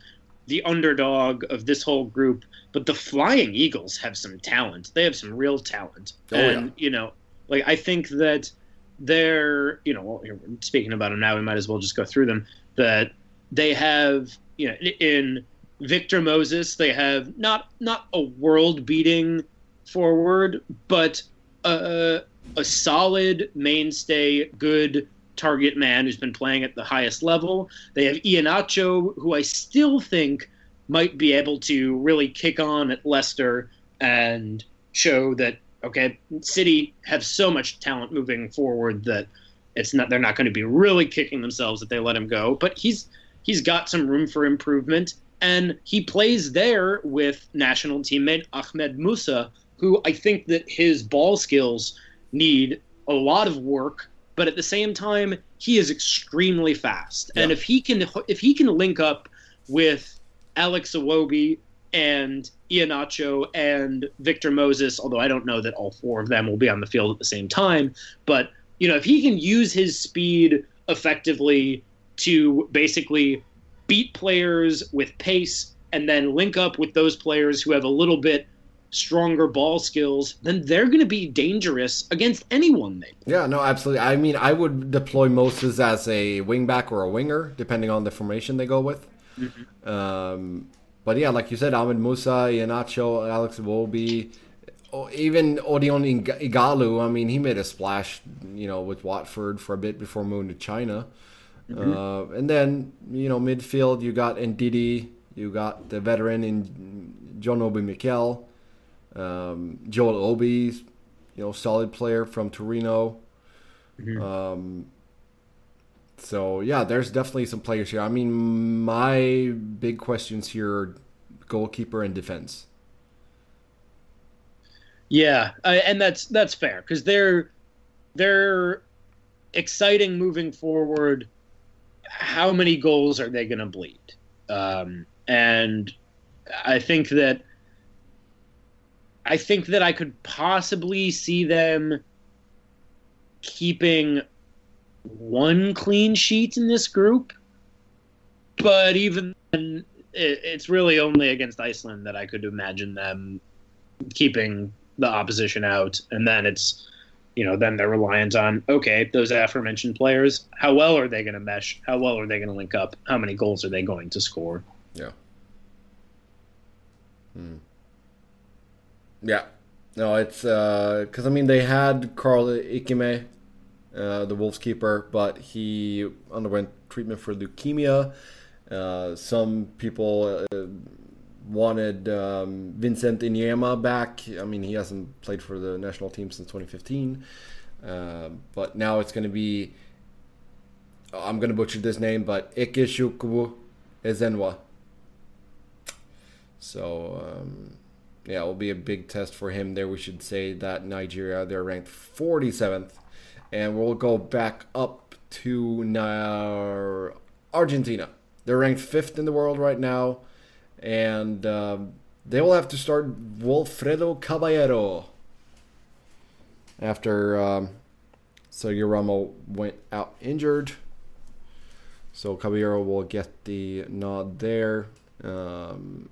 the underdog of this whole group. But the Flying Eagles have some talent. They have some real talent, oh, and yeah. you know, like I think that they're you know well, speaking about them now we might as well just go through them that they have you know in Victor Moses they have not not a world beating forward but a, a solid mainstay good target man who's been playing at the highest level they have Iheanacho who I still think might be able to really kick on at Leicester and show that Okay, City have so much talent moving forward that it's not they're not going to be really kicking themselves if they let him go. But he's he's got some room for improvement, and he plays there with national teammate Ahmed Musa, who I think that his ball skills need a lot of work, but at the same time he is extremely fast. Yeah. And if he can if he can link up with Alex Iwobi and Iheanacho and Victor Moses, although I don't know that all four of them will be on the field at the same time. But, you know, if he can use his speed effectively to basically beat players with pace and then link up with those players who have a little bit stronger ball skills, then they're going to be dangerous against anyone they. Yeah, no, absolutely. I mean, I would deploy Moses as a wingback or a winger, depending on the formation they go with. Mm-hmm. Um, but yeah, like you said, Ahmed Musa, Iheanacho, Alex Iwobi, even Odion Ighalo. I mean, he made a splash, you know, with Watford for a bit before moving to China. Mm-hmm. Uh, and then, you know, midfield, you got Ndidi, you got the veteran in John Obi Mikel, um, Joel Obi, you know, solid player from Torino. Mm-hmm. Um, so yeah, there's definitely some players here. I mean, my big questions here are goalkeeper and defense. Yeah, and that's that's fair because they're they're exciting moving forward. How many goals are they going to bleed? Um, and I think that I think that I could possibly see them keeping one clean sheet in this group, but even then, it, it's really only against Iceland that I could imagine them keeping the opposition out, and then it's you know then they're reliant on okay those aforementioned players how well are they going to mesh? How well are they going to link up? How many goals are they going to score? Yeah. Hmm. Yeah no it's because uh, i mean they had carl ikeme uh, the Wolves keeper, but he underwent treatment for leukemia. Uh, some people uh, wanted um, Vincent Enyeama back. I mean, he hasn't played for the national team since 2015. Uh, but now it's going to be, I'm going to butcher this name, but Ikechukwu Ezenwa. So, um, yeah, it will be a big test for him there. We should say that Nigeria, they're ranked 47th and we'll go back up to now Argentina. They're ranked fifth in the world right now, and um, they will have to start Wilfredo Caballero after um, Sergio Ramos went out injured. So Caballero will get the nod there. Um,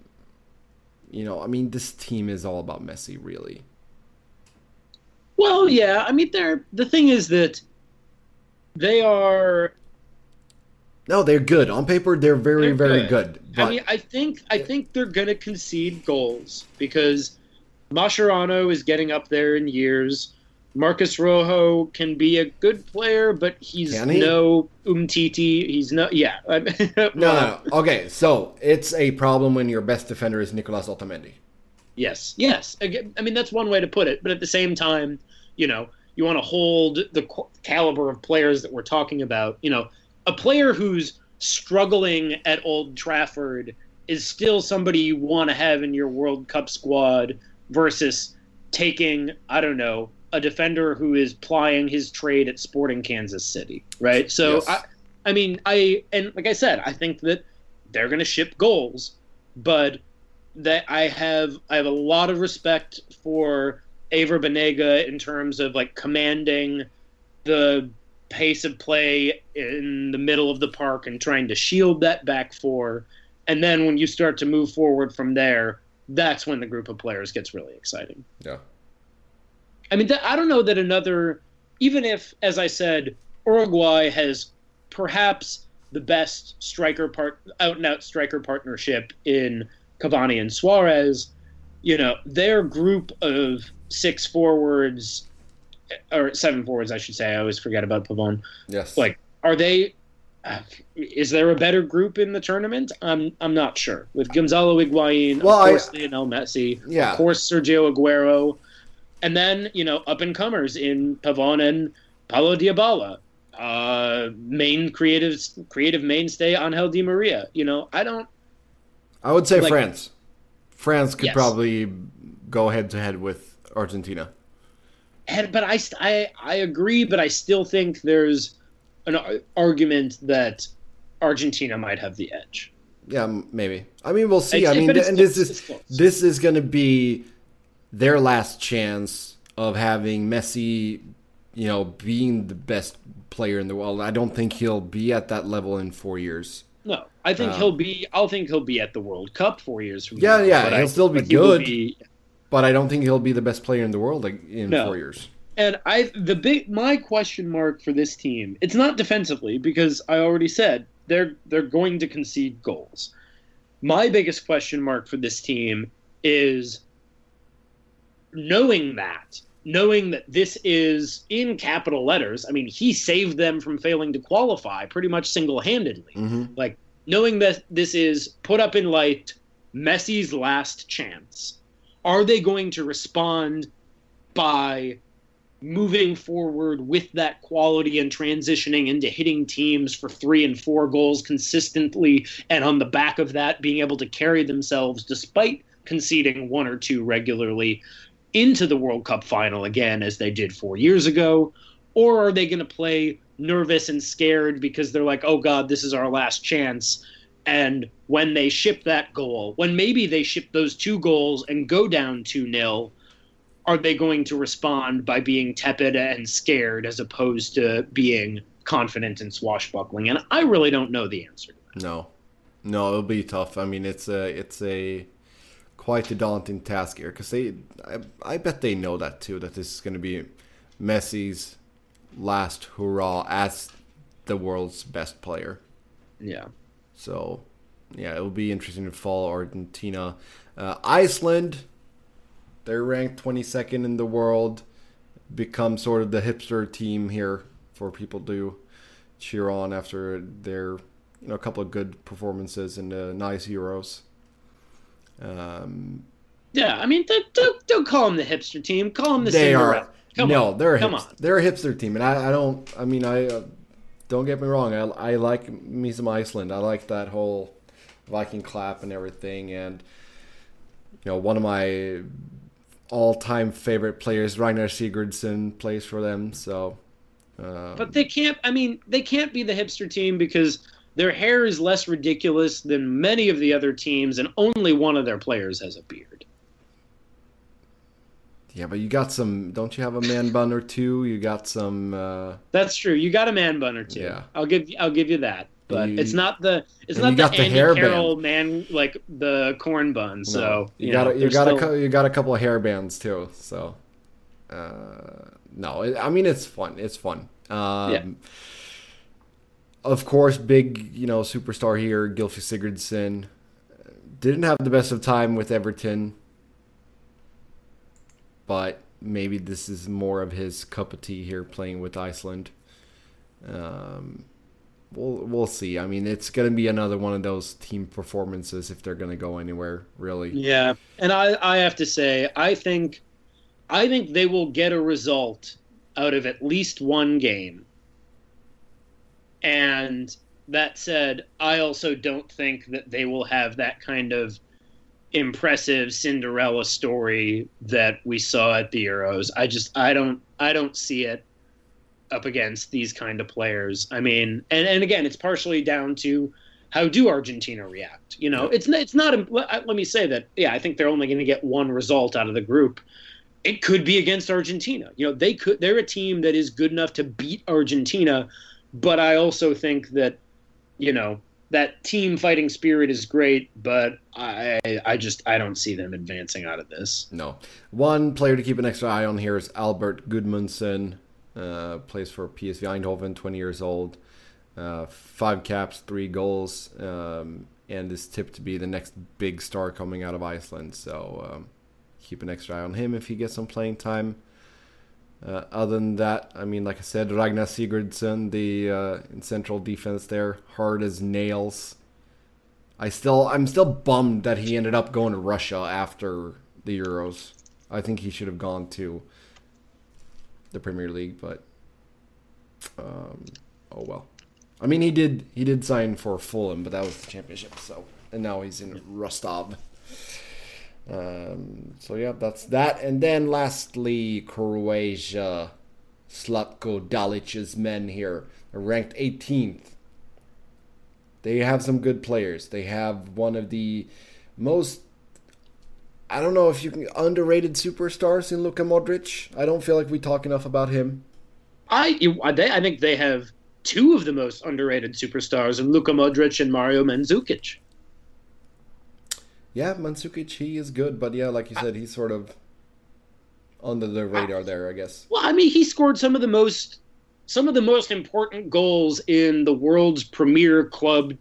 you know, I mean, this team is all about Messi, really. Well, yeah. I mean, they're the thing is that they are. No, they're good on paper. They're very, They're very good. good. But I mean, I think I think they're gonna concede goals because Mascherano is getting up there in years. Marcos Rojo can be a good player, but he's he? no Umtiti. He's no, yeah. No, no, no. Okay, so it's a problem when your best defender is Nicolas Otamendi. Yes, yes. I mean, that's one way to put it. But at the same time, you know, you want to hold the caliber of players that we're talking about. You know, a player who's struggling at Old Trafford is still somebody you want to have in your World Cup squad versus taking, I don't know, a defender who is plying his trade at Sporting Kansas City, right? So, Yes. I, I mean, I and like I said, I think that they're going to ship goals, but that I have I have a lot of respect for Ever Banega in terms of like commanding the pace of play in the middle of the park and trying to shield that back four. And then when you start to move forward from there, that's when the group of players gets really exciting. Yeah. I mean, I don't know that another, even if, as I said, Uruguay has perhaps the best striker part, out and out striker partnership in Cavani and Suarez. You know, their group of six forwards or seven forwards, I should say. I always forget about Pavon. Yes. Like, are they? Uh, is there a better group in the tournament? I'm I'm not sure. With Gonzalo Higuain, Well, of I- course Lionel Messi, Yeah. of course Sergio Aguero, and then you know up and comers in Pavon and Paulo Dybala, uh, main creative creative mainstay Angel Di Maria. You know, I don't. I would say like- France. France could Yes. probably go head to head with Argentina. And, but I, I I agree, but I still think there's an argument that Argentina might have the edge. Yeah, maybe. I mean, we'll see. It's- I mean, and this is this is going to be their last chance of having Messi, you know, being the best player in the world. I don't think he'll be at that level in four years. No, I think Um, he'll be. I'll think he'll be at the World Cup four years from Yeah, now. yeah, but he'll I- still be but he will good. be- But I don't think he'll be the best player in the world in No. four years. And I the big my question mark for this team, it's not defensively because I already said they're they're going to concede goals. My biggest question mark for this team is knowing that, knowing that this is in capital letters. I mean, he saved them from failing to qualify pretty much single-handedly. hmm Like knowing that this is put up in light Messi's last chance. Are they going to respond by moving forward with that quality and transitioning into hitting teams for three and four goals consistently, and on the back of that, being able to carry themselves despite conceding one or two regularly into the World Cup final again, as they did four years ago? Or are they going to play nervous and scared because they're like, oh God, this is our last chance? And when they ship that goal, when maybe they ship those two goals and go down 2 0, are they going to respond by being tepid and scared as opposed to being confident and swashbuckling? And I really don't know the answer. No, no, it'll be tough. I mean, it's a it's a quite a daunting task here because they, I, I bet they know that too. That this is going to be Messi's last hurrah as the world's best player. Yeah. So, yeah, it will be interesting to follow Argentina, uh, Iceland. They're ranked 22nd in the world, become sort of the hipster team here for people to cheer on after their you know a couple of good performances the nice Euros. Um, Yeah, I mean, don't, don't, don't call them the hipster team. Call them the they Cinderella. are Come no, on. they're a Come hipster, on. they're a hipster team, and I, I don't. I mean, I uh, don't get me wrong. I, I like me some Iceland. I like that whole Viking clap and everything, and you know, one of my all-time favorite players, Ragnar Sigurdsson, plays for them. So Um, But they can't. I mean, they can't be the hipster team because their hair is less ridiculous than many of the other teams, and only one of their players has a beard. yeah, but you got some. Don't you have a man bun or two? You got some. Uh, That's true. You got a man bun or two. Yeah. I'll give. I'll give you that. But You- it's not the. It's not the the Andy hairband. Carroll man like the corn bun. So no. you, you, got know, a, you got a still- cou- you got a couple of hair bands too. So, uh, no, I mean it's fun. It's fun. Um, Yeah. Of course, big you know superstar here, Gylfi Sigurdsson, didn't have the best of time with Everton, but maybe this is more of his cup of tea here, playing with Iceland. Um, we'll we'll see. I mean, it's gonna be another one of those team performances if they're gonna go anywhere, really. Yeah, and I I have to say I think I think they will get a result out of at least one game. And that said, I also don't think that they will have that kind of impressive Cinderella story that we saw at the Euros. I just I don't I don't see it up against these kind of players. I mean, and and again, it's partially down to how do Argentina react? You know, it's it's not. let me say that. Yeah, I think they're only going to get one result out of the group. It could be against Argentina. You know, they could. They're a team that is good enough to beat Argentina, but I also think that, you know, that team fighting spirit is great. But I I just I don't see them advancing out of this. No. One player to keep an extra eye on here is Albert Gudmundsson. Uh, plays for PSV Eindhoven, 20 years old. Uh, five caps, three goals, um, and is tipped to be the next big star coming out of Iceland. So um, keep an extra eye on him if he gets some playing time. Uh, other than that, I mean, like I said, Ragnar Sigurdsson, the uh, in central defense there, hard as nails. I still, I'm still bummed that he ended up going to Russia after the Euros. I think he should have gone to the Premier League, but um, oh well. I mean, he did, he did sign for Fulham, but that was the Championship. So, and now he's in Rostov. Um, so yeah, that's that. And then lastly, Croatia, Zlatko Dalic's men here ranked 18th. They have some good players. They have one of the most I don't know if you can underrated superstars in Luka Modric. I don't feel like we talk enough about him. I they, I think they have two of the most underrated superstars in Luka Modric and Mario Mandzukic. Yeah, Mandzukic, he is good, but yeah, like you said, he's sort of under the radar there, I guess. Well, I mean, he scored some of the most some of the most important goals in the world's premier club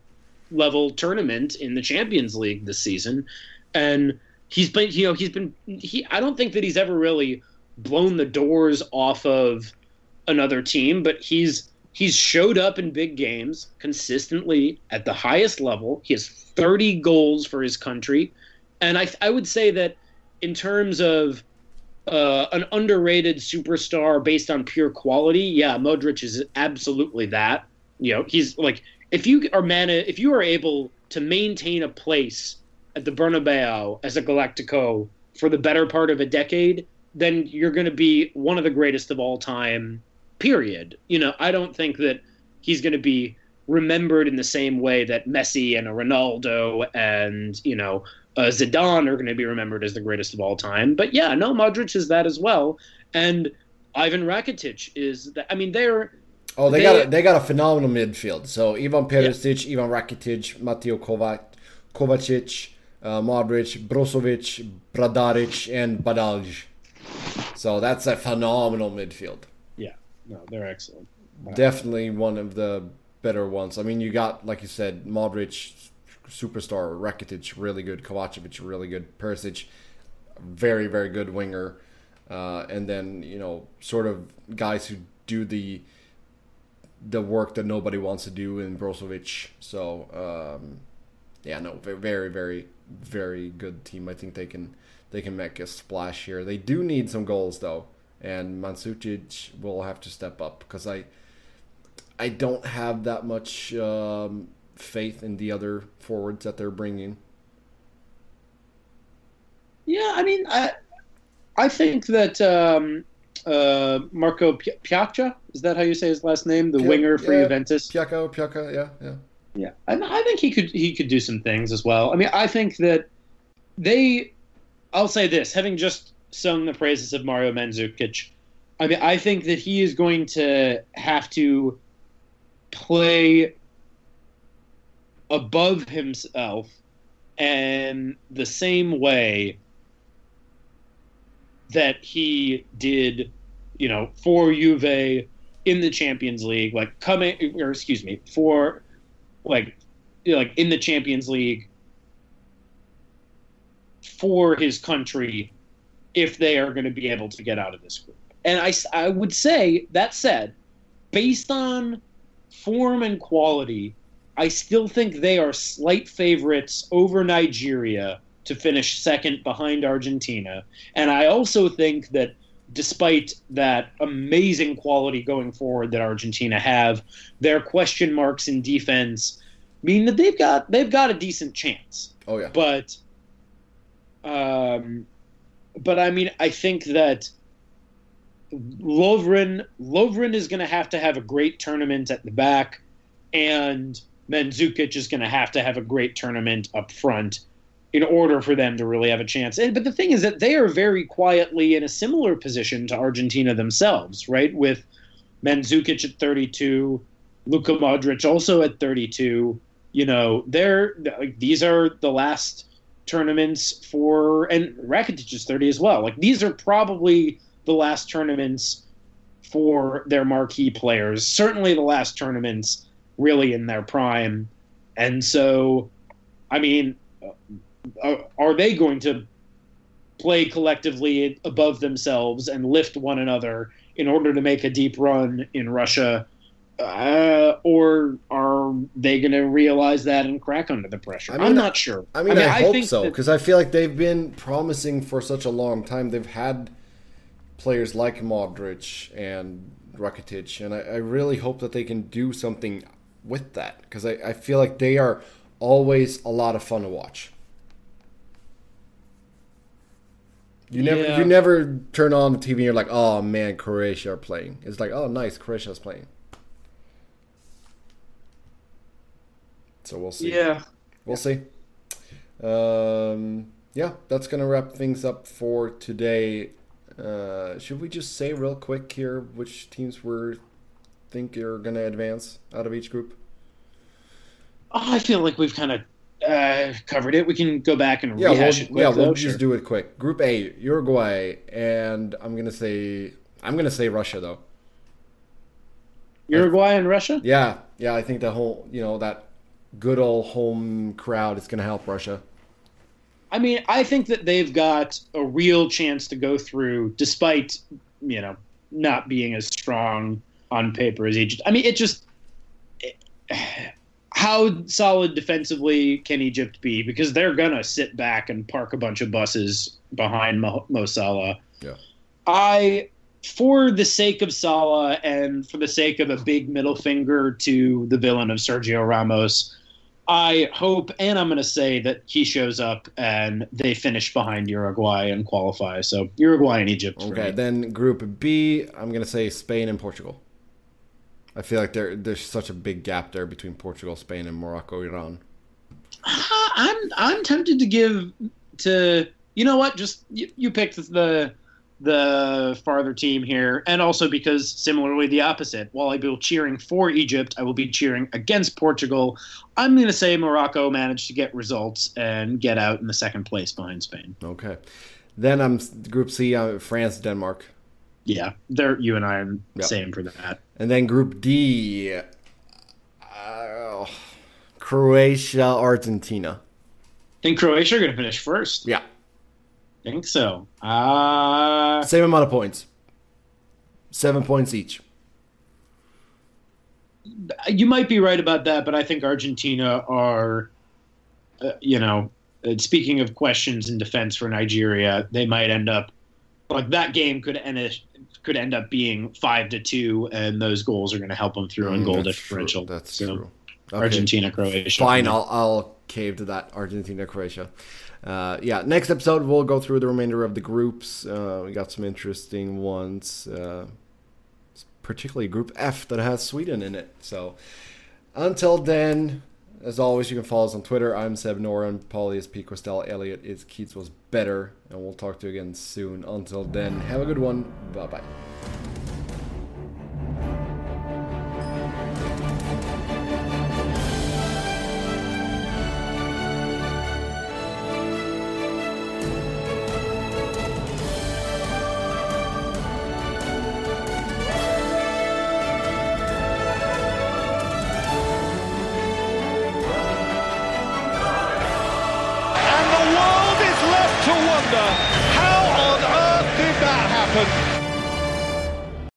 level tournament in the Champions League this season, and he's been you know he's been he I don't think that he's ever really blown the doors off of another team, but he's he's showed up in big games consistently at the highest level. He has 30 goals for his country, and I I would say that in terms of uh, an underrated superstar based on pure quality, yeah, Modric is absolutely that. You know, he's like if you are man, if you are able to maintain a place at the Bernabeu as a Galactico for the better part of a decade, then you're going to be one of the greatest of all time. Period. You know, I don't think that he's going to be remembered in the same way that Messi and a Ronaldo and you know uh, Zidane are going to be remembered as the greatest of all time. But yeah, no, Modric is that as well, and Ivan Rakitic is that. I mean, they're Oh, they, They- got a, they got a phenomenal midfield. So Ivan Perisic, Ivan Rakitic, Mateo Kovac, Kovacic, uh, Modric, Brozovic, Bradaric, and Badelj. So that's a phenomenal midfield. No, they're excellent. Definitely one of the better ones. I mean, you got like you said, Modric, superstar, Rakitic, really good, Kovacevic, really good, Perisic, very very good winger, uh, and then you know sort of guys who do the the work that nobody wants to do in Brozovic. So um, yeah, no, very very very good team. I think they can they can make a splash here. They do need some goals though, and Mandzukic will have to step up because I I don't have that much um, faith in the other forwards that they're bringing. Yeah, I mean, I I think that um, uh, Marko Pi- Pjaca. Is that how you say his last name? The winger for yeah. Juventus. Piaka, Piaka, yeah, yeah. Yeah, I, I think he could he could do some things as well. I mean, I think that they. I'll say this, having just sung the praises of Mario Mandzukic, I mean, I think that he is going to have to play above himself and the same way that he did, you know, for Juve in the Champions League, like coming, or excuse me, for like, you know, like in the Champions League for his country if they are going to be able to get out of this group. And I, I would say, that said, based on form and quality, I still think they are slight favorites over Nigeria to finish second behind Argentina. And I also think that despite that amazing quality going forward that Argentina have, their question marks in defense mean that they've got they've got a decent chance. Oh yeah. But um but I mean I think that Lovren Lovren is going to have to have a great tournament at the back and Mandzukic is going to have to have a great tournament up front in order for them to really have a chance. And, but the thing is that they are very quietly in a similar position to Argentina themselves, right? With Mandzukic at 32, Luka Modric also at 32. You know, they're these are the last tournaments for and Rakitic is 30 as well. Like these are probably the last tournaments for their marquee players. Certainly the last tournaments really in their prime. And so, I mean, uh, are they going to play collectively above themselves and lift one another in order to make a deep run in Russia? Uh, or are they going to realize that and crack under the pressure? I I mean, am not sure. I mean, I, hope think so that- because I feel like they've been promising for such a long time. They've had players like Modric and Rakitic, and I, I really hope that they can do something with that because I, I feel like they are always a lot of fun to watch. You never Yeah. you never turn on the TV and you're like, oh man, Croatia are playing. It's like, oh nice, Croatia's playing. So we'll see. yeah. We'll see. Um, yeah, that's gonna wrap things up for today. Uh, should we just say real quick here which teams we think are gonna advance out of each group? Oh, I feel like we've kind of uh, covered it. We can go back and Yeah, we'll, it. Quick, yeah, we'll though, just do it quick. Group A, Uruguay, and I'm gonna say I'm gonna say Russia though. Uruguay and Russia. Yeah, yeah, I think the whole you know that good old home crowd is gonna help Russia. I mean, I think that they've got a real chance to go through, despite you know not being as strong on paper as Egypt. I mean, it just it- how solid defensively can Egypt be? Because they're gonna sit back and park a bunch of buses behind Mo, Mo Salah. Yeah. I, for the sake of Salah and for the sake of a big middle finger to the villain of Sergio Ramos, I hope, and I'm going to say that he shows up and they finish behind Uruguay and qualify. So Uruguay and Egypt. Okay, then Group B, I'm gonna say Spain and Portugal. I feel like there there's such a big gap there between Portugal, Spain, and Morocco, Iran. Uh, I'm I'm tempted to give to you know what? Just you, you picked the the farther team here, and also because similarly the opposite. While I will be cheering for Egypt, I will be cheering against Portugal. I'm going to say Morocco managed to get results and get out in the second place behind Spain. Okay, then I'm Group C, uh, France, Denmark, Yeah, they're you and I are Yep. same for that. and then Group D, uh, Croatia, Argentina. I think Croatia are going to finish first. Yeah, think so. Uh, same amount of points, seven points each. you might be right about that, but I think Argentina are, uh, you know, uh, speaking of questions in defense for Nigeria, they might end up like that game could end could end up being five to two, and those goals are going to help them through in Mm, goal that's differential. True. That's So, true. Okay. Argentina, Croatia. Fine, I'll, I'll caved to that Argentina Croatia. Uh, yeah, next episode we'll go through the remainder of the groups. Uh, we got some interesting ones, uh, particularly Group F that has Sweden in it. So until then, as always, you can follow us on Twitter. I'm Seb Noren, Pauly is P. Kwestel, Elliott is Keats was better, and we'll talk to you again soon. Until then, have a good one. Bye bye.